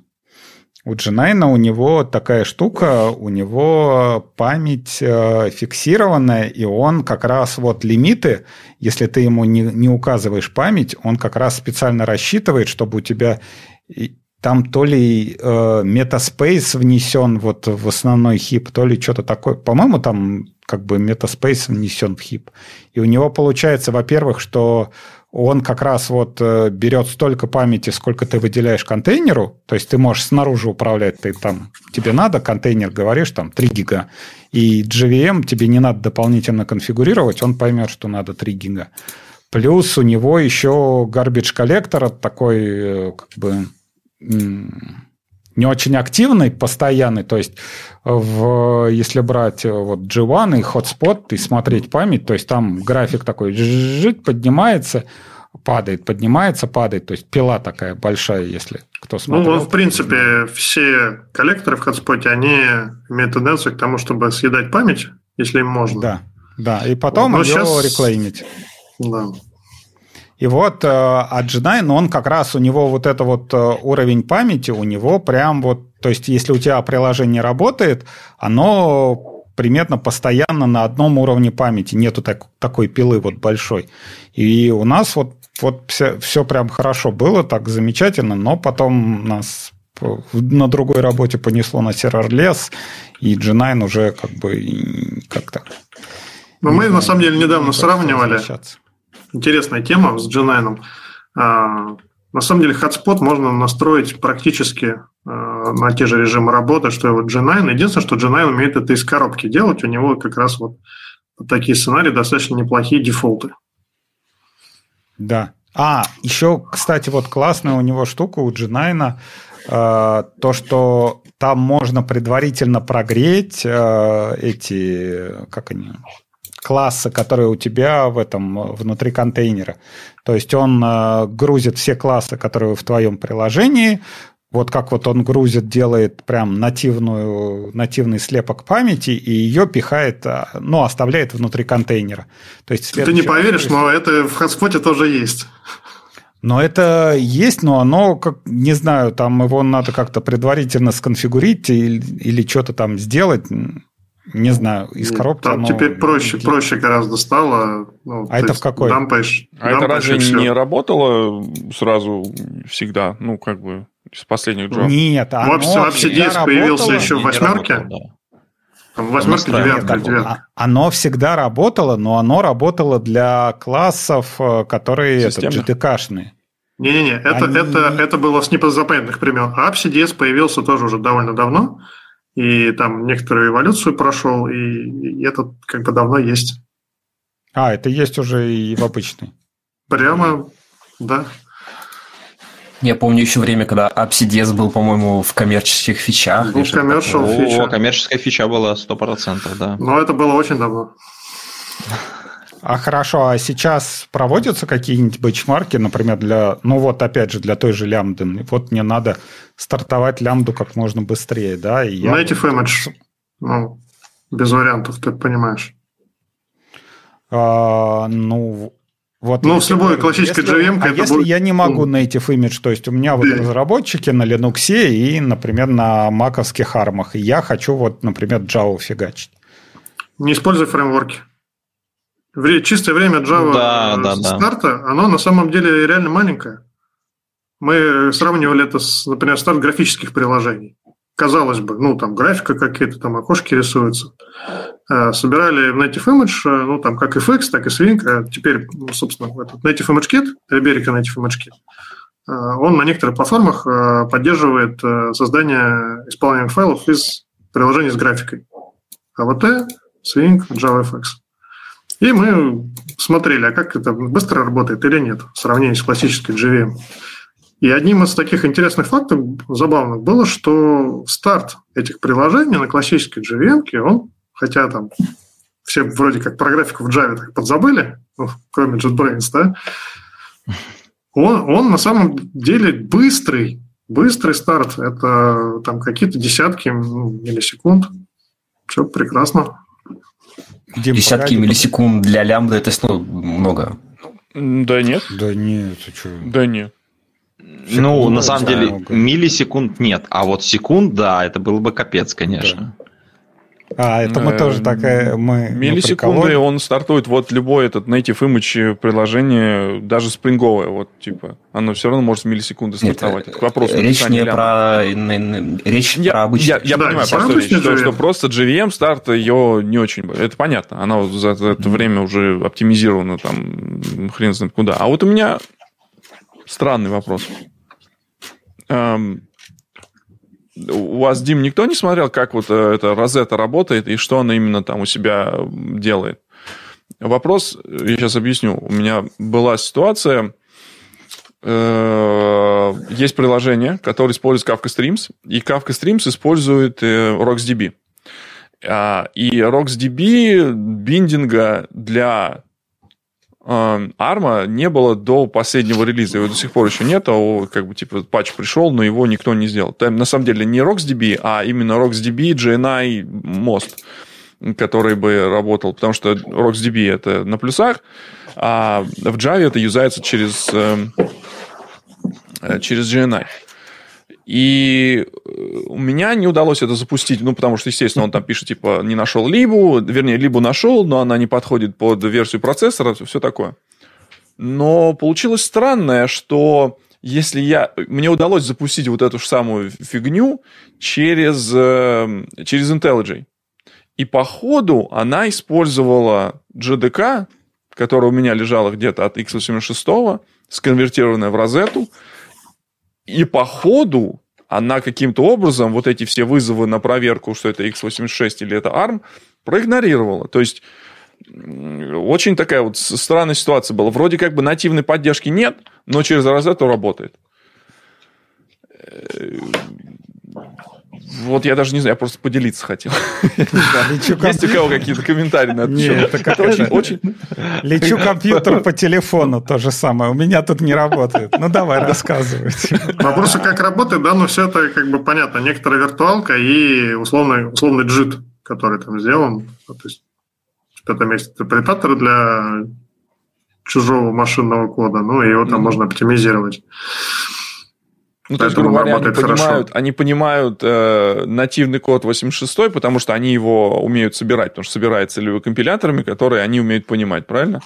У G9 у него такая штука, у него память э, фиксированная, и он как раз вот лимиты, если ты ему не, не указываешь память, он как раз специально рассчитывает, чтобы у тебя там то ли э, метаспейс внесен вот в основной хип, то ли что-то такое. По-моему, там как бы метаспейс внесен в хип. И у него получается, во-первых, что он как раз вот э, берет столько памяти, сколько ты выделяешь контейнеру, то есть ты можешь снаружи управлять, ты там, тебе надо контейнер, говоришь, там 3 гига, и GVM тебе не надо дополнительно конфигурировать, он поймет, что надо 3 гига. Плюс у него еще garbage коллектор такой, э, как бы, не очень активный, постоянный. То есть, в, если брать вот G1 и Hotspot и смотреть память, то есть там график такой жить поднимается, падает, поднимается, падает. То есть пила такая большая, если кто смотрел.
Ну, в принципе, все коллекторы в Hotspot, они имеют тенденцию к тому, чтобы съедать память, если им можно.
Да, да. И потом ее сейчас... реклеймить.
Да.
И вот H9, э, он как раз у него вот это вот э, уровень памяти, у него прям вот, то есть если у тебя приложение работает, оно примерно постоянно на одном уровне памяти, нету так, такой пилы вот большой. И у нас вот, вот все, все прям хорошо было, так замечательно, но потом нас на другой работе понесло на сервер-лес, и G9 уже как бы как-то...
Но мы, на самом деле, недавно сравнивали интересная тема с G9. А, на самом деле, hotspot можно настроить практически а, на те же режимы работы, что и вот G9. Единственное, что G9 умеет это из коробки делать. У него как раз вот такие сценарии достаточно неплохие дефолты.
Да. А, еще, кстати, вот классная у него штука у G9, э, то, что там можно предварительно прогреть э, эти, как они, класса, которые у тебя в этом внутри контейнера. То есть он э, грузит все классы, которые в твоем приложении, вот как вот он грузит, делает прям нативную, нативный слепок памяти и ее пихает, э, ну, оставляет внутри контейнера. То есть
Ты не поверишь, но это в хатспоте тоже есть.
Но это есть, но оно, как, не знаю, там его надо как-то предварительно сконфигурить или, или что-то там сделать. Не знаю, из коробки.
Там оно... теперь проще, проще гораздо стало.
Ну, а это в какой?
Дампаешь,
а дампаешь это разве не работало сразу всегда? Ну, как бы с последних джоб?
Нет,
оно Вообще DSP появился еще в восьмерке. Работало, да. В восьмерке, девятка, девятка.
Оно всегда работало, но оно работало для классов, э, которые это, GTK-шные.
Не-не-не, это, Они... это, это было с непозапамятных времен. А AppCDS появился тоже уже довольно давно и там некоторую эволюцию прошел, и, и это как бы давно есть.
А, это есть уже и в обычной.
Прямо, да.
Я помню еще время, когда AppCDS был, по-моему, в коммерческих фичах.
Был коммерческая фича.
О, коммерческая фича была 100%, да.
Но это было очень давно.
А хорошо, а сейчас проводятся какие-нибудь бенчмарки, например, для, ну вот опять же, для той же лямбды. Вот мне надо стартовать лямбду как можно быстрее, да? И
я... Native Image. Ну, Без вариантов, ты понимаешь.
А, ну, вот
ну, с любой классической
если,
JVM...
А если будет... я не могу native image, то есть у меня вот разработчики на Linux и, например, на маковских армах, и я хочу вот, например, Java фигачить.
Не используй фреймворки. Чистое время Java да, да, старта, да. оно на самом деле реально маленькое. Мы сравнивали это с, например, старт графических приложений. Казалось бы, ну, там графика какие-то, там окошки рисуются. Э, собирали в Native Image, э, ну, там как FX, так и Swing. А теперь, ну, собственно, этот Native Image Kit, Reberica Native Image Kit, э, он на некоторых платформах поддерживает создание исполняемых файлов из приложений с графикой. AVT, Swing, JavaFX. И мы смотрели, а как это быстро работает или нет в сравнении с классической JVM. И одним из таких интересных фактов, забавных, было, что старт этих приложений на классической JVM, он, хотя там все вроде как про графику в Java так подзабыли, ну, кроме JetBrains, да, он, он на самом деле быстрый, быстрый старт. Это там какие-то десятки миллисекунд. Все прекрасно.
Дим, Десятки погоди, миллисекунд для лямбда это ну, много.
Да нет.
Да нет, ты что?
Да нет.
Секунду, ну, на самом деле, много. миллисекунд нет, а вот секунд, да, это было бы капец, конечно. Да.
А, это мы тоже такая... Мы,
Миллисекунды, он стартует, вот любой этот native image приложение, даже спринговое, вот, типа, оно все равно может миллисекунды стартовать. Нет,
К вопросу. Речь не про... Речь я, про обычный...
Я, я да, понимаю, просто речь, что, что просто JVM старт ее не очень... Это понятно, она за, за это время уже оптимизирована там хрен знает куда. А вот у меня странный вопрос. Эм, у вас, Дим, никто не смотрел, как вот э, эта розета работает и что она именно там у себя делает? Вопрос, я сейчас объясню. У меня была ситуация, э, есть приложение, которое использует Kafka Streams, и Kafka Streams использует э, RocksDB. А, и RocksDB биндинга для Арма не было до последнего релиза. Его до сих пор еще нет, а как бы типа патч пришел, но его никто не сделал. Там на самом деле не RocksDB, а именно RocksDB GNI мост, который бы работал, потому что RocksDB это на плюсах, а в Java это юзается через, эм, э, через GNI. И э, у меня не удалось это запустить, ну, потому что, естественно, он там пишет, типа, не нашел либу, вернее, либу нашел, но она не подходит под версию процессора, все такое. Но получилось странное, что если я... Мне удалось запустить вот эту же самую фигню через, э, через IntelliJ. И по ходу она использовала JDK, которая у меня лежала где-то от x86, сконвертированная в розету, и по ходу она каким-то образом вот эти все вызовы на проверку, что это x86 или это ARM, проигнорировала. То есть очень такая вот странная ситуация была. Вроде как бы нативной поддержки нет, но через Rosetta работает. Вот я даже не знаю, я просто поделиться хотел. Есть у кого какие-то комментарии на
это счет? Это очень... Лечу компьютер по телефону, то же самое. У меня тут не работает. Ну, давай, рассказывай.
Вопрос, как работает, да, но все это как бы понятно. Некоторая виртуалка и условный, условный джит, который там сделан. То есть, там есть интерпретатор для чужого машинного кода, ну, и его там можно оптимизировать.
Ну, то есть, грубо говоря, они понимают, они понимают э, нативный код 86, потому что они его умеют собирать, потому что собирается целевыми компиляторами, которые они умеют понимать, правильно?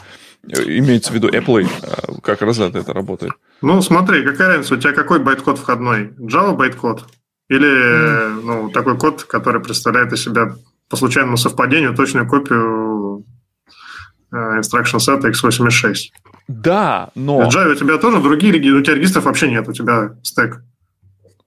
Э, имеется в виду Apple, э, как Rosetta это работает.
Ну, смотри, какая разница, у тебя какой байткод входной? Java байткод? Или mm. ну, такой код, который представляет из себя по случайному совпадению точную копию instruction set x86?
Да, но...
В Java у тебя тоже другие регистры, у тебя регистров вообще нет, у тебя стек.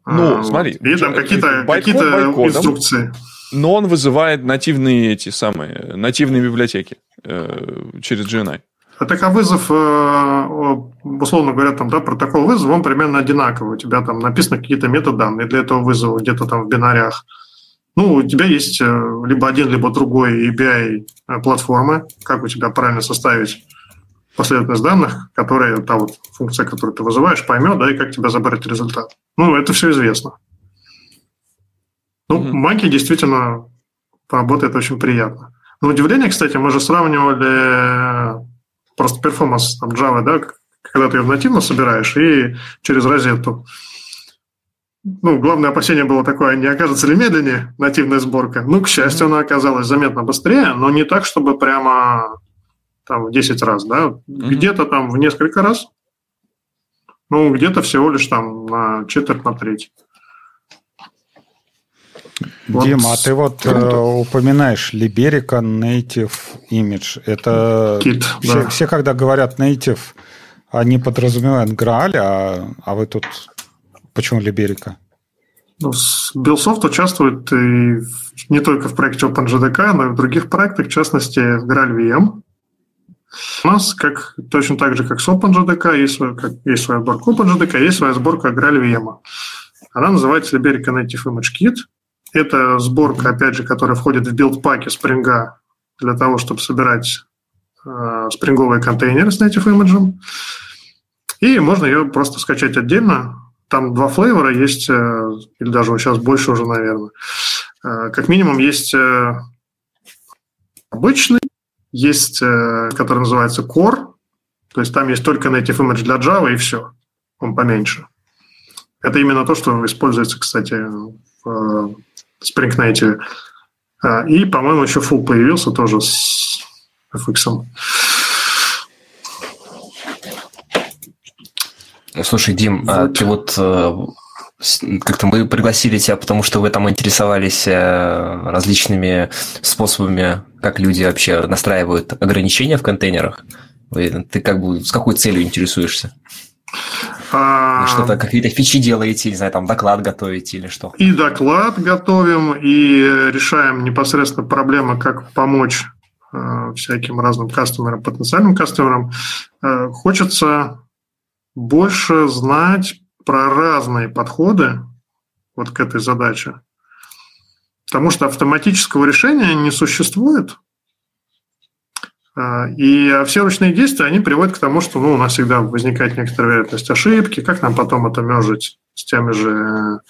Ну, а, смотри.
И там какие-то какие инструкции.
Но он вызывает нативные эти самые, нативные библиотеки э, через GNI.
А так а вызов, э, условно говоря, там, да, протокол вызова, он примерно одинаковый. У тебя там написаны какие-то метаданные для этого вызова, где-то там в бинарях. Ну, у тебя есть э, либо один, либо другой API э, платформы, как у тебя правильно составить последовательность данных, которые та вот функция, которую ты вызываешь, поймет, да, и как тебе забрать результат. Ну, это все известно. Ну, mm-hmm. маки действительно работает очень приятно. На удивление, кстати, мы же сравнивали просто перформанс там, Java, да, когда ты ее нативно собираешь и через розетку. Ну, главное опасение было такое, не окажется ли медленнее нативная сборка. Ну, к счастью, она оказалась заметно быстрее, но не так, чтобы прямо там в 10 раз, да, mm-hmm. где-то там в несколько раз, ну, где-то всего лишь там на четверть, на треть.
Вот. Дима, а ты вот э, упоминаешь Liberica Native Image. Это Kit, все, да. все, когда говорят Native, они подразумевают Graal, а, а вы тут почему Liberica?
Ну, Billsoft участвует и не только в проекте OpenJDK, но и в других проектах, в частности, в Graal VM. У нас, как, точно так же, как с OpenJDK, есть, свой, как, есть своя сборка OpenJDK, есть своя сборка Graal VM. Она называется Liberica Native Image Kit – это сборка, опять же, которая входит в билд-паки спринга для того, чтобы собирать э, спринговые контейнеры с native image. И можно ее просто скачать отдельно. Там два флейвора есть, э, или даже сейчас больше уже, наверное. Э, как минимум есть э, обычный, есть, который называется Core, то есть там есть только native image для Java и все, он поменьше. Это именно то, что используется, кстати, в Spring Native. И, по-моему, еще Full появился тоже с FX.
Слушай, Дим, вот. а ты вот э, как-то мы пригласили тебя, потому что вы там интересовались э, различными способами, как люди вообще настраивают ограничения в контейнерах. Ты как бы с какой целью интересуешься? А... Что-то, какие-то фичи делаете, не знаю, там доклад готовите или что?
И доклад готовим, и решаем непосредственно проблемы, как помочь э, всяким разным кастомерам, потенциальным кастомерам. Хочется больше знать про разные подходы вот к этой задаче. Потому что автоматического решения не существует. А, и все ручные действия, они приводят к тому, что ну, у нас всегда возникает некоторая вероятность ошибки, как нам потом это merge ить с теми же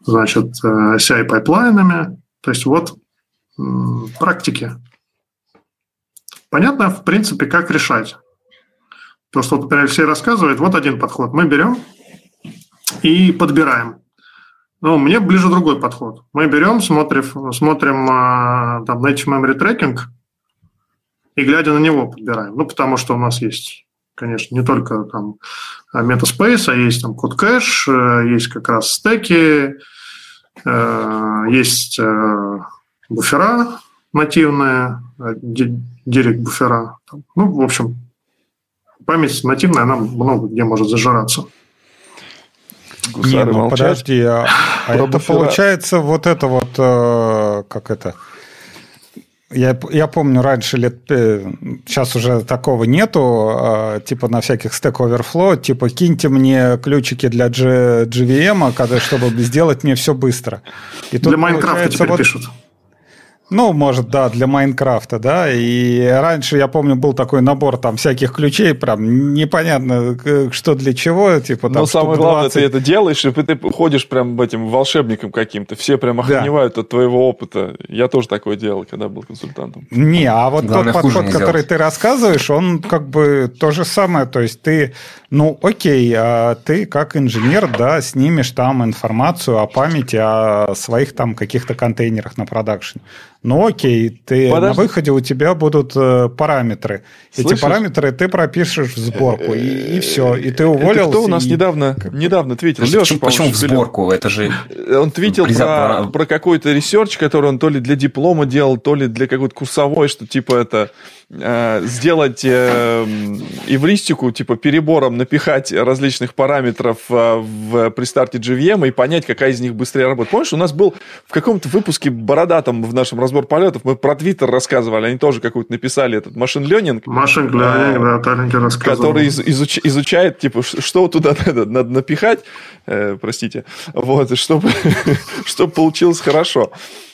значит, CI- pipeline ами. То есть вот практики. Понятно, в принципе, как решать. То, что, например, все рассказывают, вот один подход. Мы берем и подбираем. Ну, мне ближе другой подход. Мы берем, смотрим, смотрим а, там, Native Memory Tracking – и глядя на него подбираем. Ну, потому что у нас есть, конечно, не только там Metaspace, а есть там код кэш, э, есть как раз стеки, э, есть э, буфера нативные, директ буфера. Ну, в общем, память нативная, она много где может зажираться.
Не, ну подожди, а, а это получается вот это вот, как это, я, я помню, раньше лет... Сейчас уже такого нету, а, типа на всяких Stack Overflow, типа киньте мне ключики для G, GVM, когда, чтобы сделать мне все быстро.
И для Майнкрафта теперь вот, пишут.
Ну, может, да, для Майнкрафта, да. И раньше, я помню, был такой набор там всяких ключей, прям непонятно, что для чего, типа там
Но самое главное, ты это делаешь, и ты ходишь прям этим волшебником каким-то, все прям охреневают да. от твоего опыта. Я тоже такое делал, когда был консультантом.
Не, а вот главное, тот подход, который ты рассказываешь, он как бы то же самое, то есть ты, ну, окей, а ты как инженер, да, снимешь там информацию о памяти, о своих там каких-то контейнерах на продакшн. Ну окей, ты Подожди. на выходе у тебя будут э, параметры. Слышишь? Эти параметры ты пропишешь в сборку, и, и все. И ты уволился. Это
кто у нас и... недавно, недавно твитил?
Леша, почему, почему в сборку? Это же...
Он твитил про, про какой-то research, который он то ли для диплома делал, то ли для какой-то курсовой, что типа это Э, сделать э, эвристику, типа перебором напихать различных параметров э, в, при старте JVM и понять, какая из них быстрее работает. Помнишь, у нас был в каком-то выпуске бородатом в нашем разбор полетов, мы про Твиттер рассказывали, они тоже какой-то написали этот машин ленинг.
Машин ленинг, да, Таленький
рассказывал. Который из, изуч, изучает, типа, что туда надо, надо напихать, э, простите, вот, чтобы, чтобы получилось хорошо.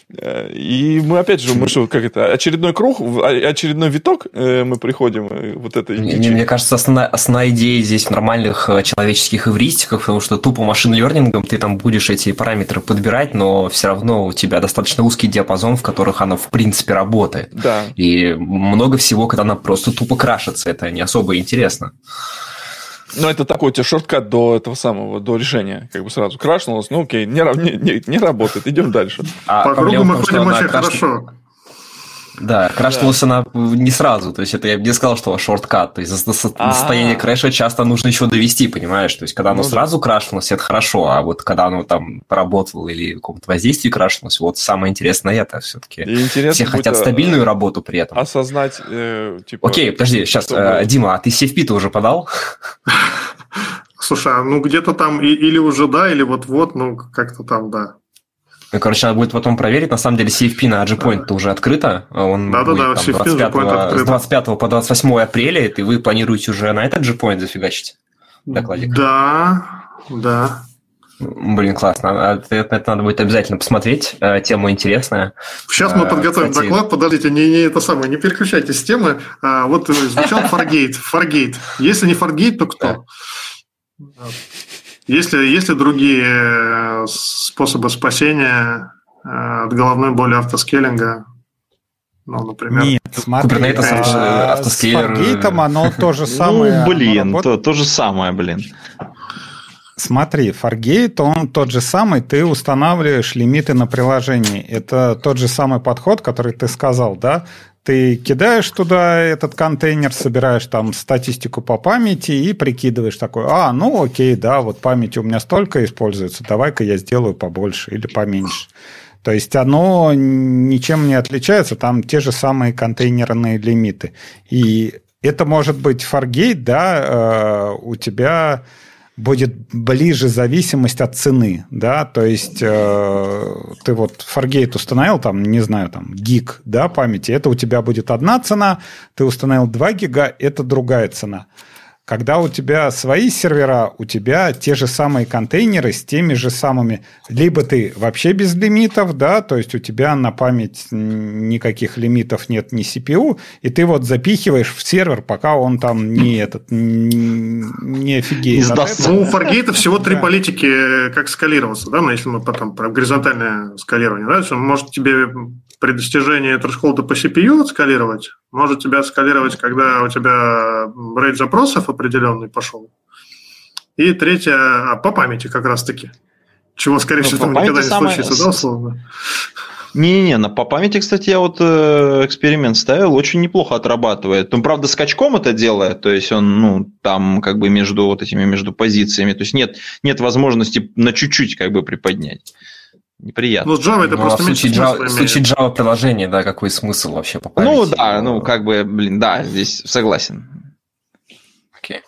Э, и мы опять же, мы что, как это, очередной круг, а, очередной виток э, мы приходим э, вот этой
мне, мне кажется, основная, основная идея здесь в нормальных человеческих эвристиках, потому что тупо машин-лернингом ты там будешь эти параметры подбирать, но все равно у тебя достаточно узкий диапазон, в которых она в принципе работает.
Да.
И много всего, когда она просто тупо крашится, это не особо интересно.
Ну, это такой у тебя шорткат до этого самого, до решения. Как бы сразу крашнулось, ну окей, не, не, не, не работает, идем дальше.
А По кругу мы ходим очень хорошо.
Да, крашнулась да. она не сразу. То есть это я бы не сказал, что шорткат. То есть до состояния крэша часто нужно еще довести, понимаешь? То есть когда оно ну, сразу да. крашнулось, это хорошо. А вот когда оно там поработало или в каком-то воздействии крашнулось, вот самое интересное это все-таки. Все хотят э, стабильную работу при этом.
Осознать, э, типа...
Окей, подожди, сейчас, э, Дима, а ты CFP-то уже подал?
Слушай, а ну где-то там или уже да, или вот-вот, ну как-то там да.
Короче, надо будет потом проверить. На самом деле, CFP на AgPoint да. уже открыто. Он
да,
будет,
да, да,
там, 25, с 25 по 28 апреля, и вы планируете уже на этот AgPoint зафигачить докладик?
Да, да.
Блин, классно. А это, это надо будет обязательно посмотреть. Э, тема интересная.
Сейчас мы э, подготовим Кстати... доклад. Подождите, не, не это самое, не переключайтесь с темы. А, вот звучал Fargate. Fargate. Если не Fargate, то кто? Если, есть ли другие э, способы спасения э, от головной боли автоскейлинга?
Ну, например... Нет, смотри, Kubernetes э, автоскейлер... С Fargate оно то же самое.
Ну, блин, то, то же самое, блин.
Смотри, Fargate, он тот же самый, ты устанавливаешь лимиты на приложении. Это тот же самый подход, который ты сказал, да? Ты кидаешь туда этот контейнер, собираешь там статистику по памяти и прикидываешь такой, а, ну окей, да, вот памяти у меня столько используется, давай-ка я сделаю побольше или поменьше. То есть оно ничем не отличается, там те же самые контейнерные лимиты. И это может быть Fargate, да, э, у тебя будет ближе зависимость от цены, да, то есть э, ты вот Fargate установил там, не знаю, там гиг, да, памяти, это у тебя будет одна цена, ты установил 2 гига, это другая цена. Когда у тебя свои сервера, у тебя те же самые контейнеры с теми же самыми... Либо ты вообще без лимитов, да, то есть у тебя на память никаких лимитов нет ни CPU, и ты вот запихиваешь в сервер, пока он там не этот не офигеет.
Ну, у Fargate всего три политики, как скалироваться, да, но если мы потом про горизонтальное скалирование, да, он может тебе при достижении трешхолда по CPU отскалировать, может тебя скалировать, когда у тебя рейд запросов определенный пошел. И третье, а по памяти как раз-таки. Чего, скорее ну, всего, никогда не самое... случится, да, условно?
Не-не-не, на, по памяти, кстати, я вот э, эксперимент ставил, очень неплохо отрабатывает. Он, правда, скачком это делает, то есть он, ну, там как бы между вот этими, между позициями, то есть нет, нет возможности на чуть-чуть как бы приподнять неприятно.
Ну, Java это ну, просто
а в случае, Java, в случае Java приложения, да, какой смысл вообще по
памяти? Ну да, ну как бы, блин, да, здесь согласен.
Окей.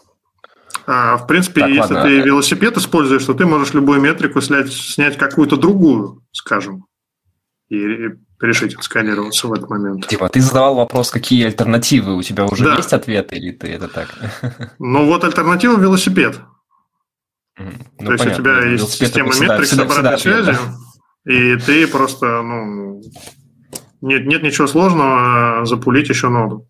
А, в принципе, так, если ладно. ты велосипед используешь, то ты можешь любую метрику снять, снять какую-то другую, скажем, и решить отсканироваться в этот момент.
Типа, ты задавал вопрос, какие альтернативы, у тебя уже да. есть ответы, или ты это так?
Ну вот альтернатива велосипед. Ну, То есть понятно. у тебя есть система метрик с обратной связью, и ты просто, ну, нет, нет ничего сложного запулить еще ноду.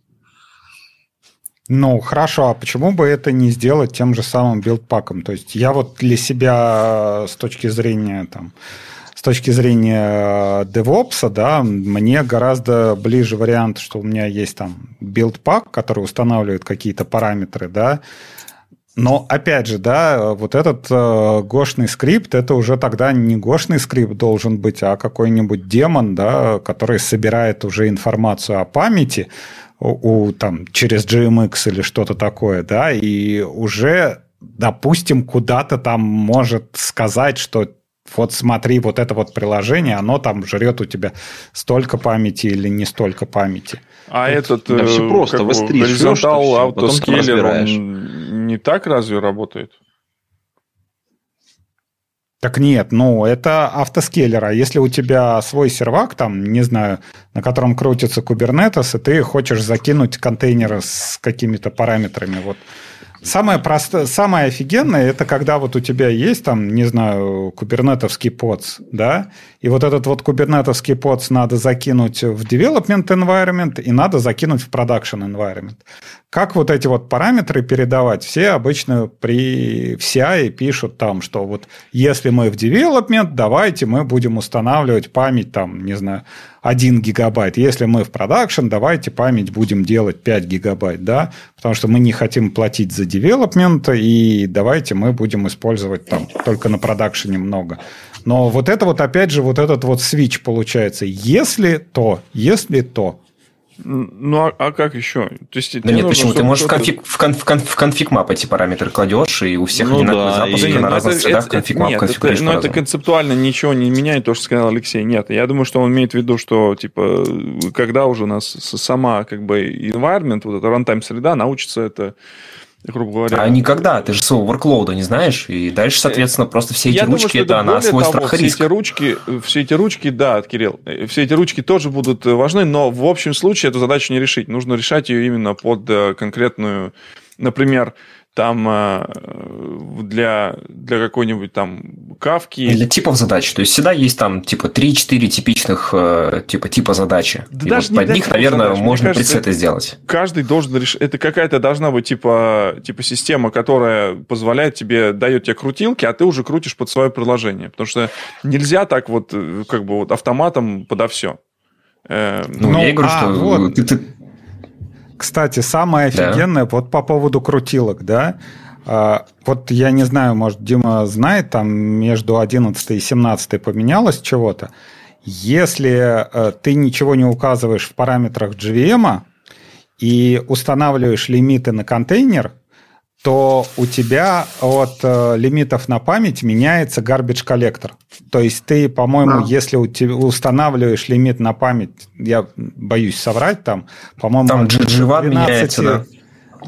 Ну, хорошо, а почему бы это не сделать тем же самым билдпаком? То есть я вот для себя с точки зрения там, с точки зрения DevOps, да, мне гораздо ближе вариант, что у меня есть там билдпак, который устанавливает какие-то параметры, да, но опять же, да, вот этот э, гошный скрипт, это уже тогда не гошный скрипт должен быть, а какой-нибудь демон, да, который собирает уже информацию о памяти у, у там через GMX или что-то такое, да, и уже, допустим, куда-то там может сказать, что вот смотри, вот это вот приложение, оно там жрет у тебя столько памяти или не столько памяти.
А вот, этот да, все э, просто, как, горизонтал автоскейлер, он не так разве работает?
Так нет, ну, это автоскейлер. А если у тебя свой сервак, там, не знаю, на котором крутится Kubernetes, и ты хочешь закинуть контейнеры с какими-то параметрами, вот Самое простое, самое офигенное, это когда вот у тебя есть там, не знаю, кубернетовский подс, да, и вот этот вот кубернетовский подс надо закинуть в development environment и надо закинуть в production environment. Как вот эти вот параметры передавать? Все обычно при в CI пишут там, что вот если мы в development, давайте мы будем устанавливать память там, не знаю, 1 гигабайт. Если мы в продакшн, давайте память будем делать 5 гигабайт, да, потому что мы не хотим платить за девелопмент, и давайте мы будем использовать там только на продакшене много. Но вот это вот, опять же, вот этот вот свич получается. Если то, если то,
ну, а, а как еще?
То есть, да нет, почему? Ты можешь в конфиг, в, конфиг, в, конфиг, в конфиг мап эти параметры кладешь, и у всех ну, одинаковый да, запуск, и... на разных это, средах конфиг мап
Нет, это, но это концептуально ничего не меняет, то, что сказал Алексей. Нет, я думаю, что он имеет в виду, что, типа, когда уже у нас сама, как бы, environment, вот эта runtime среда научится это грубо говоря.
А никогда, ты же своего workload не знаешь, и дальше, соответственно, просто все эти Я ручки, думаю, это на свой того, страх и риск.
Все эти, ручки, все эти ручки, да, Кирилл, все эти ручки тоже будут важны, но в общем случае эту задачу не решить. Нужно решать ее именно под э, конкретную, например, там э, для, для какой-нибудь там кавки.
Для типов задач. То есть всегда есть там типа 3-4 типичных э, типа типа задачи. Да и даже вот под них, наверное, задач. можно кажется, пресеты сделать.
Каждый должен решить. Это какая-то должна быть типа, типа система, которая позволяет тебе, дает тебе крутилки, а ты уже крутишь под свое приложение. Потому что нельзя так вот э, как бы вот автоматом подо все.
Ну, ну, я говорю, а, что вот. ты, ты,
кстати, самое офигенное, да. вот по поводу крутилок, да, а, вот я не знаю, может, Дима знает, там между 11 и 17 поменялось чего-то. Если э, ты ничего не указываешь в параметрах JVM и устанавливаешь лимиты на контейнер, то у тебя от э, лимитов на память меняется garbage коллектор. То есть ты, по-моему, да. если у тебя устанавливаешь лимит на память, я боюсь соврать, там, по-моему,
там GG1 меняется, да?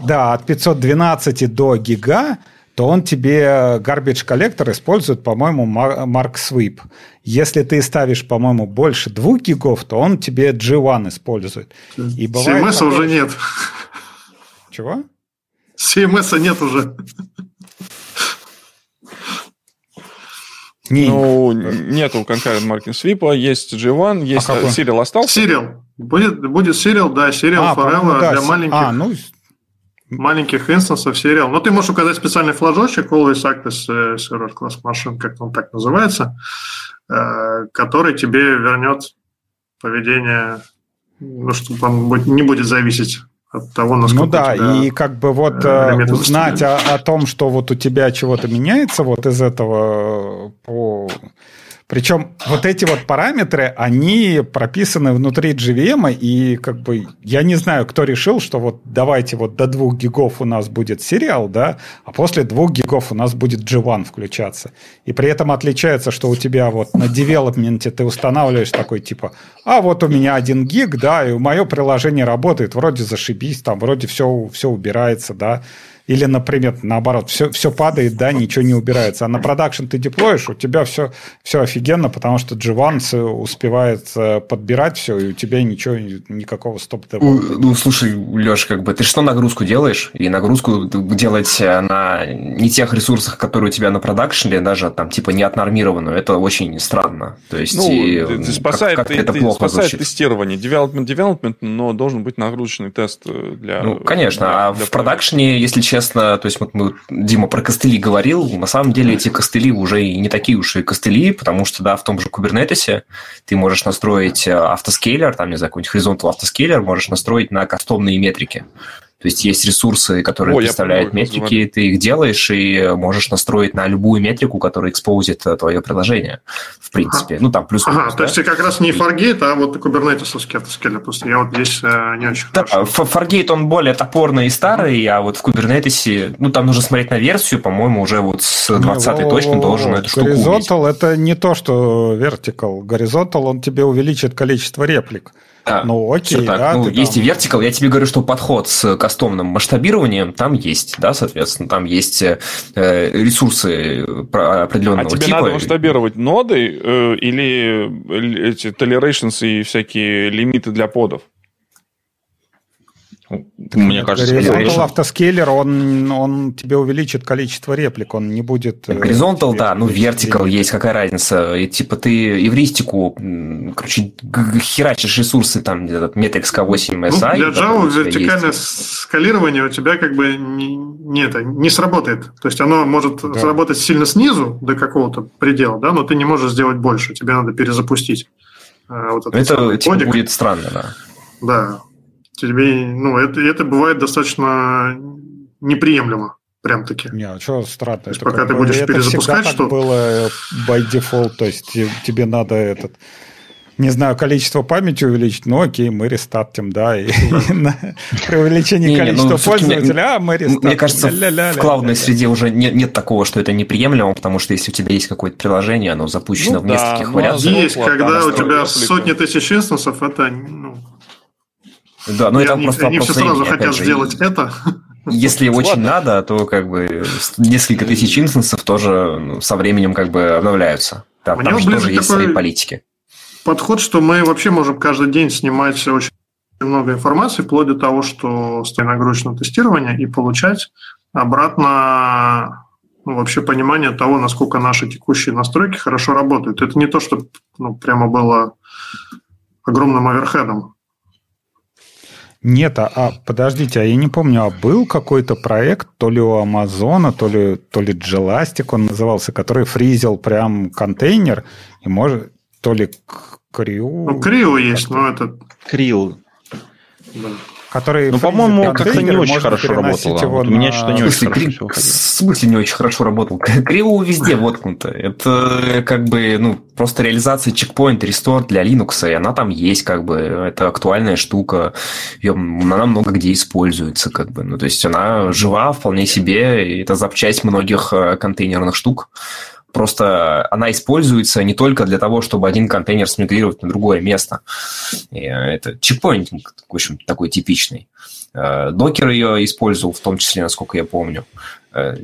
Да, от 512 до гига, то он тебе garbage коллектор использует, по-моему, Mark Sweep. Если ты ставишь, по-моему, больше 2 гигов, то он тебе G1 использует.
И бывает CMS уже нет.
Чего?
CMS нет уже.
Не. Ну, нету concurrent marking sweep, есть G1, есть а Serial остался?
Serial. Будет, будет Serial, да, Serial а, Forever да, для маленьких, а, ну... маленьких инстансов Serial. Но ты можешь указать специальный флажочек, Always Access э, Server Class Machine, как он так называется, э, который тебе вернет поведение, ну, чтобы он не будет зависеть от того, насколько
Ну да, и как бы вот э, узнать о, о том, что вот у тебя чего-то меняется вот из этого э, по причем вот эти вот параметры, они прописаны внутри JVM, и как бы я не знаю, кто решил, что вот давайте вот до 2 гигов у нас будет сериал, да, а после 2 гигов у нас будет G1 включаться. И при этом отличается, что у тебя вот на девелопменте ты устанавливаешь такой типа, а вот у меня 1 гиг, да, и мое приложение работает, вроде зашибись, там вроде все, все убирается, да, или, например, наоборот, все, все падает, да, ничего не убирается. А на продакшн ты деплоишь, у тебя все, все офигенно, потому что G1 успевает э, подбирать все, и у тебя ничего, никакого стоп
ну, ну, слушай, Леш, как бы ты что нагрузку делаешь? И нагрузку делать э, на не тех ресурсах, которые у тебя на продакшене, даже там типа не отнормированную, это очень странно. То есть, ну, и,
ты, спасает, как, как ты, это ты, плохо спасает звучит. тестирование. Development, development, но должен быть нагрузочный тест э, для...
Ну, конечно, для, а для в продакшене, если честно, честно, то есть вот мы, Дима про костыли говорил, на самом деле эти костыли уже и не такие уж и костыли, потому что, да, в том же Kubernetes ты можешь настроить э, автоскейлер, там, не знаю, какой-нибудь horizontal автоскейлер, можешь настроить на кастомные метрики. То есть есть ресурсы, которые О, представляют понимаю, метрики, ты их делаешь и можешь настроить на любую метрику, которая экспозит э, твое приложение, в принципе. Ага. Ну, там плюс
Ага, да? то есть как раз не Fargate, а вот кубернетисовский автоскейлер. Просто я вот здесь э, не очень
Да, Fargate, он более топорный и старый, а вот в Kubernetes, ну, там нужно смотреть на версию, по-моему, уже вот с 20 точно должен эту штуку
Horizontal – это не то, что Vertical. Horizontal, он тебе увеличит количество реплик.
Да, ну, окей, так. да. Ну, есть там... и Vertical. Я тебе говорю, что подход с кастомным масштабированием там есть, да, соответственно, там есть э, ресурсы определенного типа. А тебе
типа. надо масштабировать ноды э, или эти tolerations и всякие лимиты для подов?
Мне кажется,
Horizontal
Horizon.
автоскейлер, он, он тебе увеличит количество реплик, он не будет... э,
Горизонтал, да, ну
лимит.
есть, какая разница. И, типа ты эвристику, короче, херачишь ресурсы, там, этот Metrix K8
Ну,
SI.
для Java вертикальное
есть.
скалирование у тебя как бы не, не, это, не сработает. То есть оно может
Да.
сработать сильно снизу до какого-то предела, да, но ты не можешь сделать больше. Тебе надо перезапустить э, вот
Это типа, будет странно, да.
Да. Тебе, ну, это, это бывает достаточно неприемлемо, прям таки.
Не, а что странно?
есть
Это
пока ты будешь
это
перезапускать что-то.
было э, by default, то есть те- тебе надо этот не знаю, количество памяти увеличить, ну окей, мы рестартим, да, и на- при увеличении
ну,
количества пользователя, а мы рестартим.
Мне кажется, в клаудной среде уже нет, такого, что это неприемлемо, потому что если у тебя есть какое-то приложение, оно запущено
Ну
в нескольких
ну,
вариантах.
Есть, когда у тебя сотни тысяч инстансов, это, ну,
Да, но
и
это
они,
просто
они
вопрос
все сразу
времени,
хотят
же.
сделать это.
Если очень
Ладно.
надо, то как бы несколько тысяч инстансов тоже ну, со временем как бы обновляются. Да,
Мне
там же тоже есть свои политики.
Подход, что мы вообще можем каждый день снимать очень много информации, вплоть до того, что стоит нагрузочное тестирование, и получать обратно ну, вообще понимание того, насколько наши текущие настройки хорошо работают. Это не то, что ну, прямо было огромным оверхедом.
Нет, а, а, подождите, а я не помню, а был какой-то проект, то ли у Амазона, то ли, то ли Gelastic он назывался, который фризил прям контейнер, и может, то ли к- Крю...
Ну, Крио есть, но это...
Крил.
да.
Который
Ну, по-моему, как-то не очень хорошо работало. Вот у меня
на-
что-то не очень хорошо
кри-
всё
в смысле не очень хорошо работал? Криво везде воткнуто. Это как бы, ну, просто реализация чекпоинт, рестор для Linux, и она там есть, как бы, это актуальная штука, Её- она много где используется, как бы, ну, то есть она жива вполне себе, и это запчасть многих э, контейнерных штук. Просто она используется не только для того, чтобы один контейнер смигрировать на другое место. И, это чекпоинтинг, в общем, такой типичный. Э, Докер ее использовал, в том числе, насколько я помню. Э,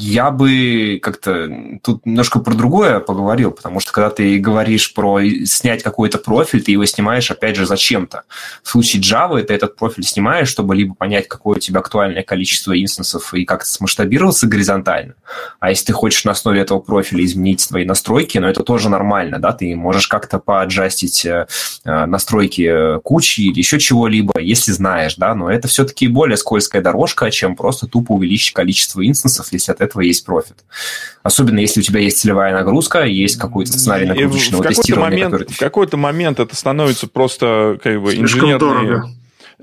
Я бы как-то тут немножко про другое поговорил, потому что когда ты говоришь про снять какой-то профиль, ты его снимаешь, опять же, зачем-то. В случае Java ты этот профиль снимаешь, чтобы либо понять, какое у тебя актуальное количество инстансов и как-то смасштабироваться горизонтально. А если ты хочешь на основе этого профиля изменить свои настройки, но это тоже нормально, да, ты можешь как-то поаджастить э, э, настройки кучи или еще чего-либо, если знаешь, да, но это все-таки более скользкая дорожка, чем просто тупо увеличить количество инстансов, если от этого есть профит. Особенно если у тебя есть целевая нагрузка, есть какой-то сценарий
в
нагрузочного
какой-то
тестирования,
момент,
который
в какой-то момент это становится просто как бы
Слишком
инженерные,
дорого.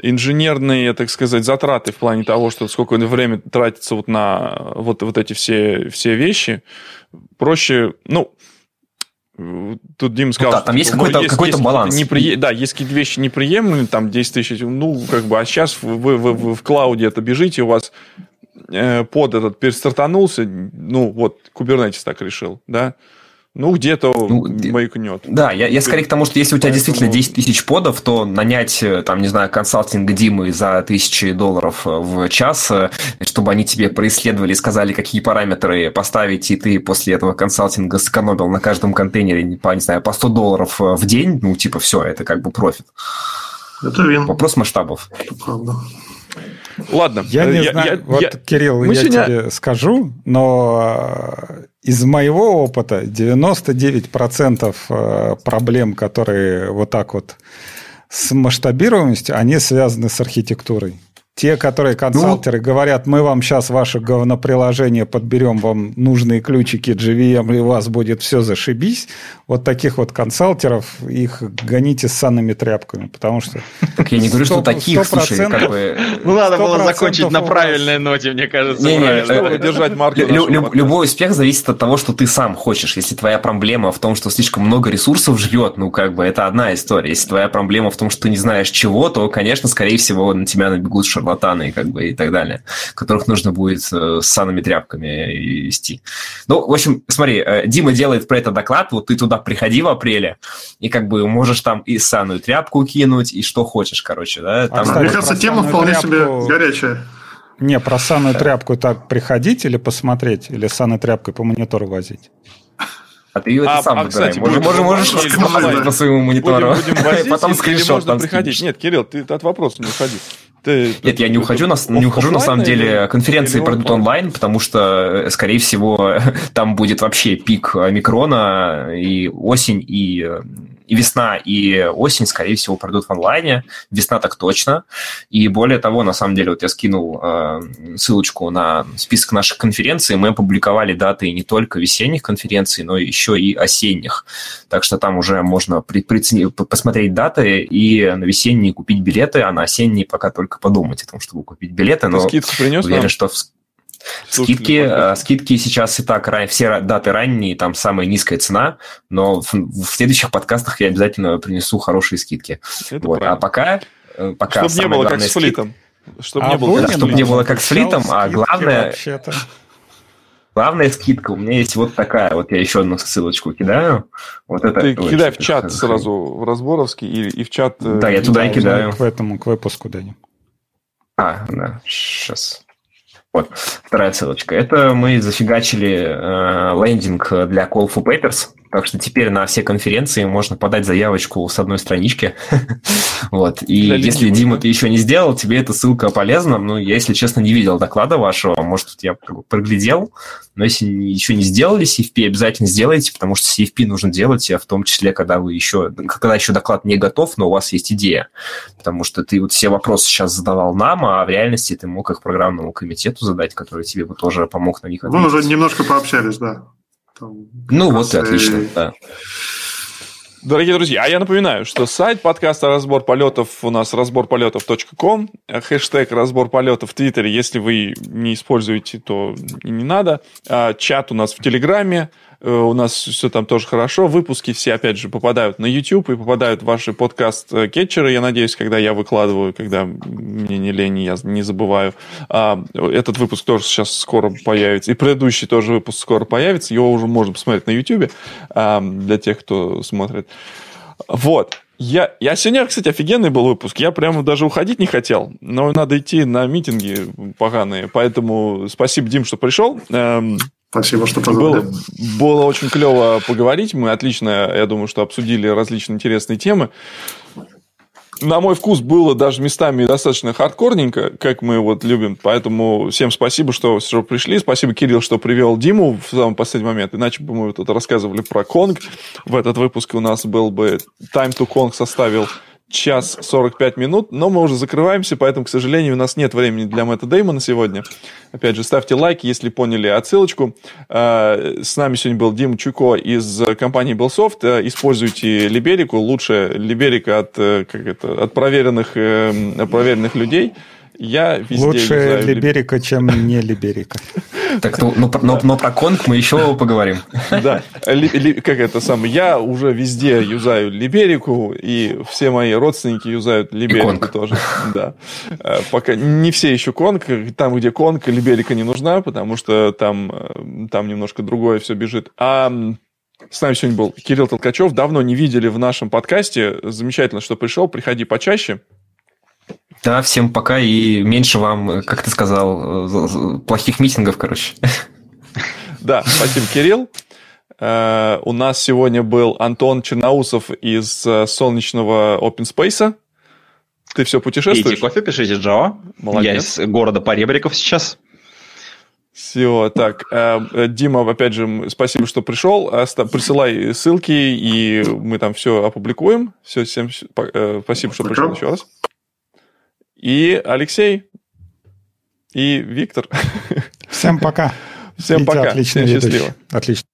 инженерные, так сказать, затраты в плане того, что сколько время тратится вот на вот, вот эти все, все вещи. Проще, ну, тут Дима сказал,
да, там
что,
есть
ну,
какой-то- какой-то баланс.
непри- Да, есть какие-то вещи неприемлемые, там 10 тысяч, ну, как бы, а сейчас вы, вы- вы в клауде это бежите, у вас э, под этот перестартанулся, ну, вот, Kubernetes так решил, да, ну, где-то
Ну,
маякнет.
Да, я, я скорее к тому, что если у тебя
Поэтому-
действительно 10 тысяч подов, то нанять, э, там, не знаю, консалтинг Димы за тысячи долларов э, в час, э, чтобы они тебе происследовали, сказали, какие параметры поставить, и ты после этого консалтинга сэкономил на каждом контейнере, по, не знаю, по 100 долларов э, в день, ну, типа, все, это как бы профит.
Это вин,
Вопрос масштабов.
это правда.
Ладно.
Я не
э,
знаю,
я-
вот,
я-
Кирилл, я
сегодня-
тебе скажу, но э, из моего опыта 99% э, проблем, которые вот так вот с масштабируемостью, они связаны с архитектурой. Те, которые консалтеры говорят, мы вам сейчас ваше говноприложение подберем, вам нужные ключики JVM, и у вас будет все зашибись. Вот таких вот консалтеров, их гоните с санными тряпками, потому что...
Так я не говорю, что таких, слушай, как бы...
Ну, надо было
100%
закончить на правильной ноте, мне кажется. Правильно.
э,
чтобы держать марку
любой успех зависит от того, что ты сам хочешь. Если твоя проблема в том, что слишком много ресурсов жрет, ну, как бы, это одна история. Если твоя проблема в том, что ты не знаешь чего, то, конечно, скорее всего, на тебя набегут шарлатаны, как бы, и так далее, которых нужно будет э, с санными тряпками вести. Ну, в общем, смотри, э, Дима делает про это доклад, вот ты туда приходи в апреле, и как бы можешь там и санную тряпку кинуть, и что хочешь, короче, да? Там
кстати,
Мне кажется, тема вполне
тряпку-
себе горячая.
Не, про санную тряпку так приходить или посмотреть, или санной тряпкой по монитору возить?
А ты это
А-
сам
а, кстати,
Можешь,
будем
можешь, рассказать
можно?
по своему монитору.
Будем, будем возить,
Потом
или
скриншот
можно
там
приходить.
скинешь.
Нет, Кирилл, ты от вопроса не уходи.
Ты, Нет, я не ухожу, на, не ухожу на самом деле. Конференции пройдут онлайн, потому что, скорее всего, там будет вообще пик микрона и осень, и и весна, и осень, скорее всего, пройдут в онлайне. Весна так точно. И более того, на самом деле, вот я скинул э, ссылочку на список наших конференций. Мы опубликовали даты не только весенних конференций, но еще и осенних. Так что там уже можно при, при, посмотреть даты и на весенние купить билеты, а на осенние пока только подумать о том, чтобы купить билеты. Но
скидку принес
уверен,
нам?
что в Скидки, э, скидки сейчас и так, все даты ранние, там самая низкая цена, но в, в следующих подкастах я обязательно принесу хорошие скидки. вот. А пока, э, пока
Чтобы не было как с флитом.
Чтобы а не было, да, чтобы не было как с флитом, а главное... Главная скидка у меня есть вот такая. Вот я еще одну ссылочку кидаю. Вот это.
Ты Ой, кидай в чат сразу в разборовский и, и в чат.
Э, да, я туда и кидаю.
К этому, к выпуску, Дани.
А, да, сейчас. Вот, вторая ссылочка. Это мы зафигачили э, лендинг для Call for Papers. Так что теперь на все конференции можно подать заявочку с одной странички. вот. И Для если, Дима, ты еще не сделал, тебе эта ссылка полезна. Ну, я, если честно, не видел доклада вашего. Может, я проглядел. Но если еще не сделали CFP, обязательно сделайте, потому что CFP нужно делать, в том числе, когда вы еще, когда еще доклад не готов, но у вас есть идея. Потому что ты вот все вопросы сейчас задавал нам, а в реальности ты мог их программному комитету задать, который тебе бы тоже помог на них
ответить. Мы уже немножко пообщались, да.
Там, ну вот и отлично, да.
Дорогие друзья, а я напоминаю, что сайт подкаста «Разбор полетов» у нас разборполетов.ком, хэштег «Разбор полетов» в Твиттере, если вы не используете, то не надо. А, чат у нас в Телеграме, Э, у нас все там тоже хорошо. Выпуски все, опять же, попадают на YouTube и попадают в ваши подкаст-кетчеры. Я надеюсь, когда я выкладываю, когда мне не лень, я не забываю. А, этот выпуск тоже сейчас скоро появится. И предыдущий тоже выпуск скоро появится. Его уже можно посмотреть на YouTube а, для тех, кто смотрит. Вот. Я, я сегодня, кстати, офигенный был выпуск. Я прямо даже уходить не хотел, но надо идти на митинги поганые. Поэтому спасибо, Дим, что пришел. Эм,
Спасибо, что позвали.
Было, было очень клево поговорить. Мы отлично, я думаю, что обсудили различные интересные темы. На мой вкус было даже местами достаточно хардкорненько, как мы вот любим. Поэтому всем спасибо, что, что пришли. Спасибо, Кирилл, что привел Диму в самый последний момент. Иначе бы мы тут рассказывали про Конг. В этот выпуск у нас был бы Time to Kong составил час 45 минут, но мы уже закрываемся, поэтому, к сожалению, у нас нет времени для Мэтта Деймона сегодня. Опять же, ставьте лайки, если поняли отсылочку. А, с нами сегодня был Дима Чуко из компании Bellsoft. А, используйте Либерику, лучше Либерика от, э, как это, от проверенных, э, проверенных людей. Я везде
Лучше Либерика, чем не Либерика.
Так, ну, но, но, но про конг мы еще поговорим.
Да, ли, ли, как это самое, я уже везде юзаю Либерику, и все мои родственники юзают Либерику тоже. Да. Э, пока не все еще конг, там, где конг, Либерика не нужна, потому что там, э, там немножко другое все бежит. А с нами сегодня был Кирилл Толкачев. Давно не видели в нашем подкасте. Замечательно, что пришел. Приходи почаще.
Да, всем пока и меньше вам, как ты сказал, плохих митингов, короче.
Да, спасибо, Кирилл. Uh, у нас сегодня был Антон Черноусов из uh, солнечного Open Space. Ты все путешествуешь?
Пейте кофе, пишите Java. Молодец. Я из города Поребриков сейчас.
Все, так. Дима, опять же, спасибо, что пришел. Присылай ссылки, и мы там все опубликуем. Все, всем спасибо, что пришел еще раз и Алексей, и Виктор.
Всем пока.
Всем пока.
Отлично,
Всем счастливо.
Отлично.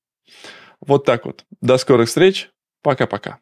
Вот так вот. До скорых встреч. Пока-пока.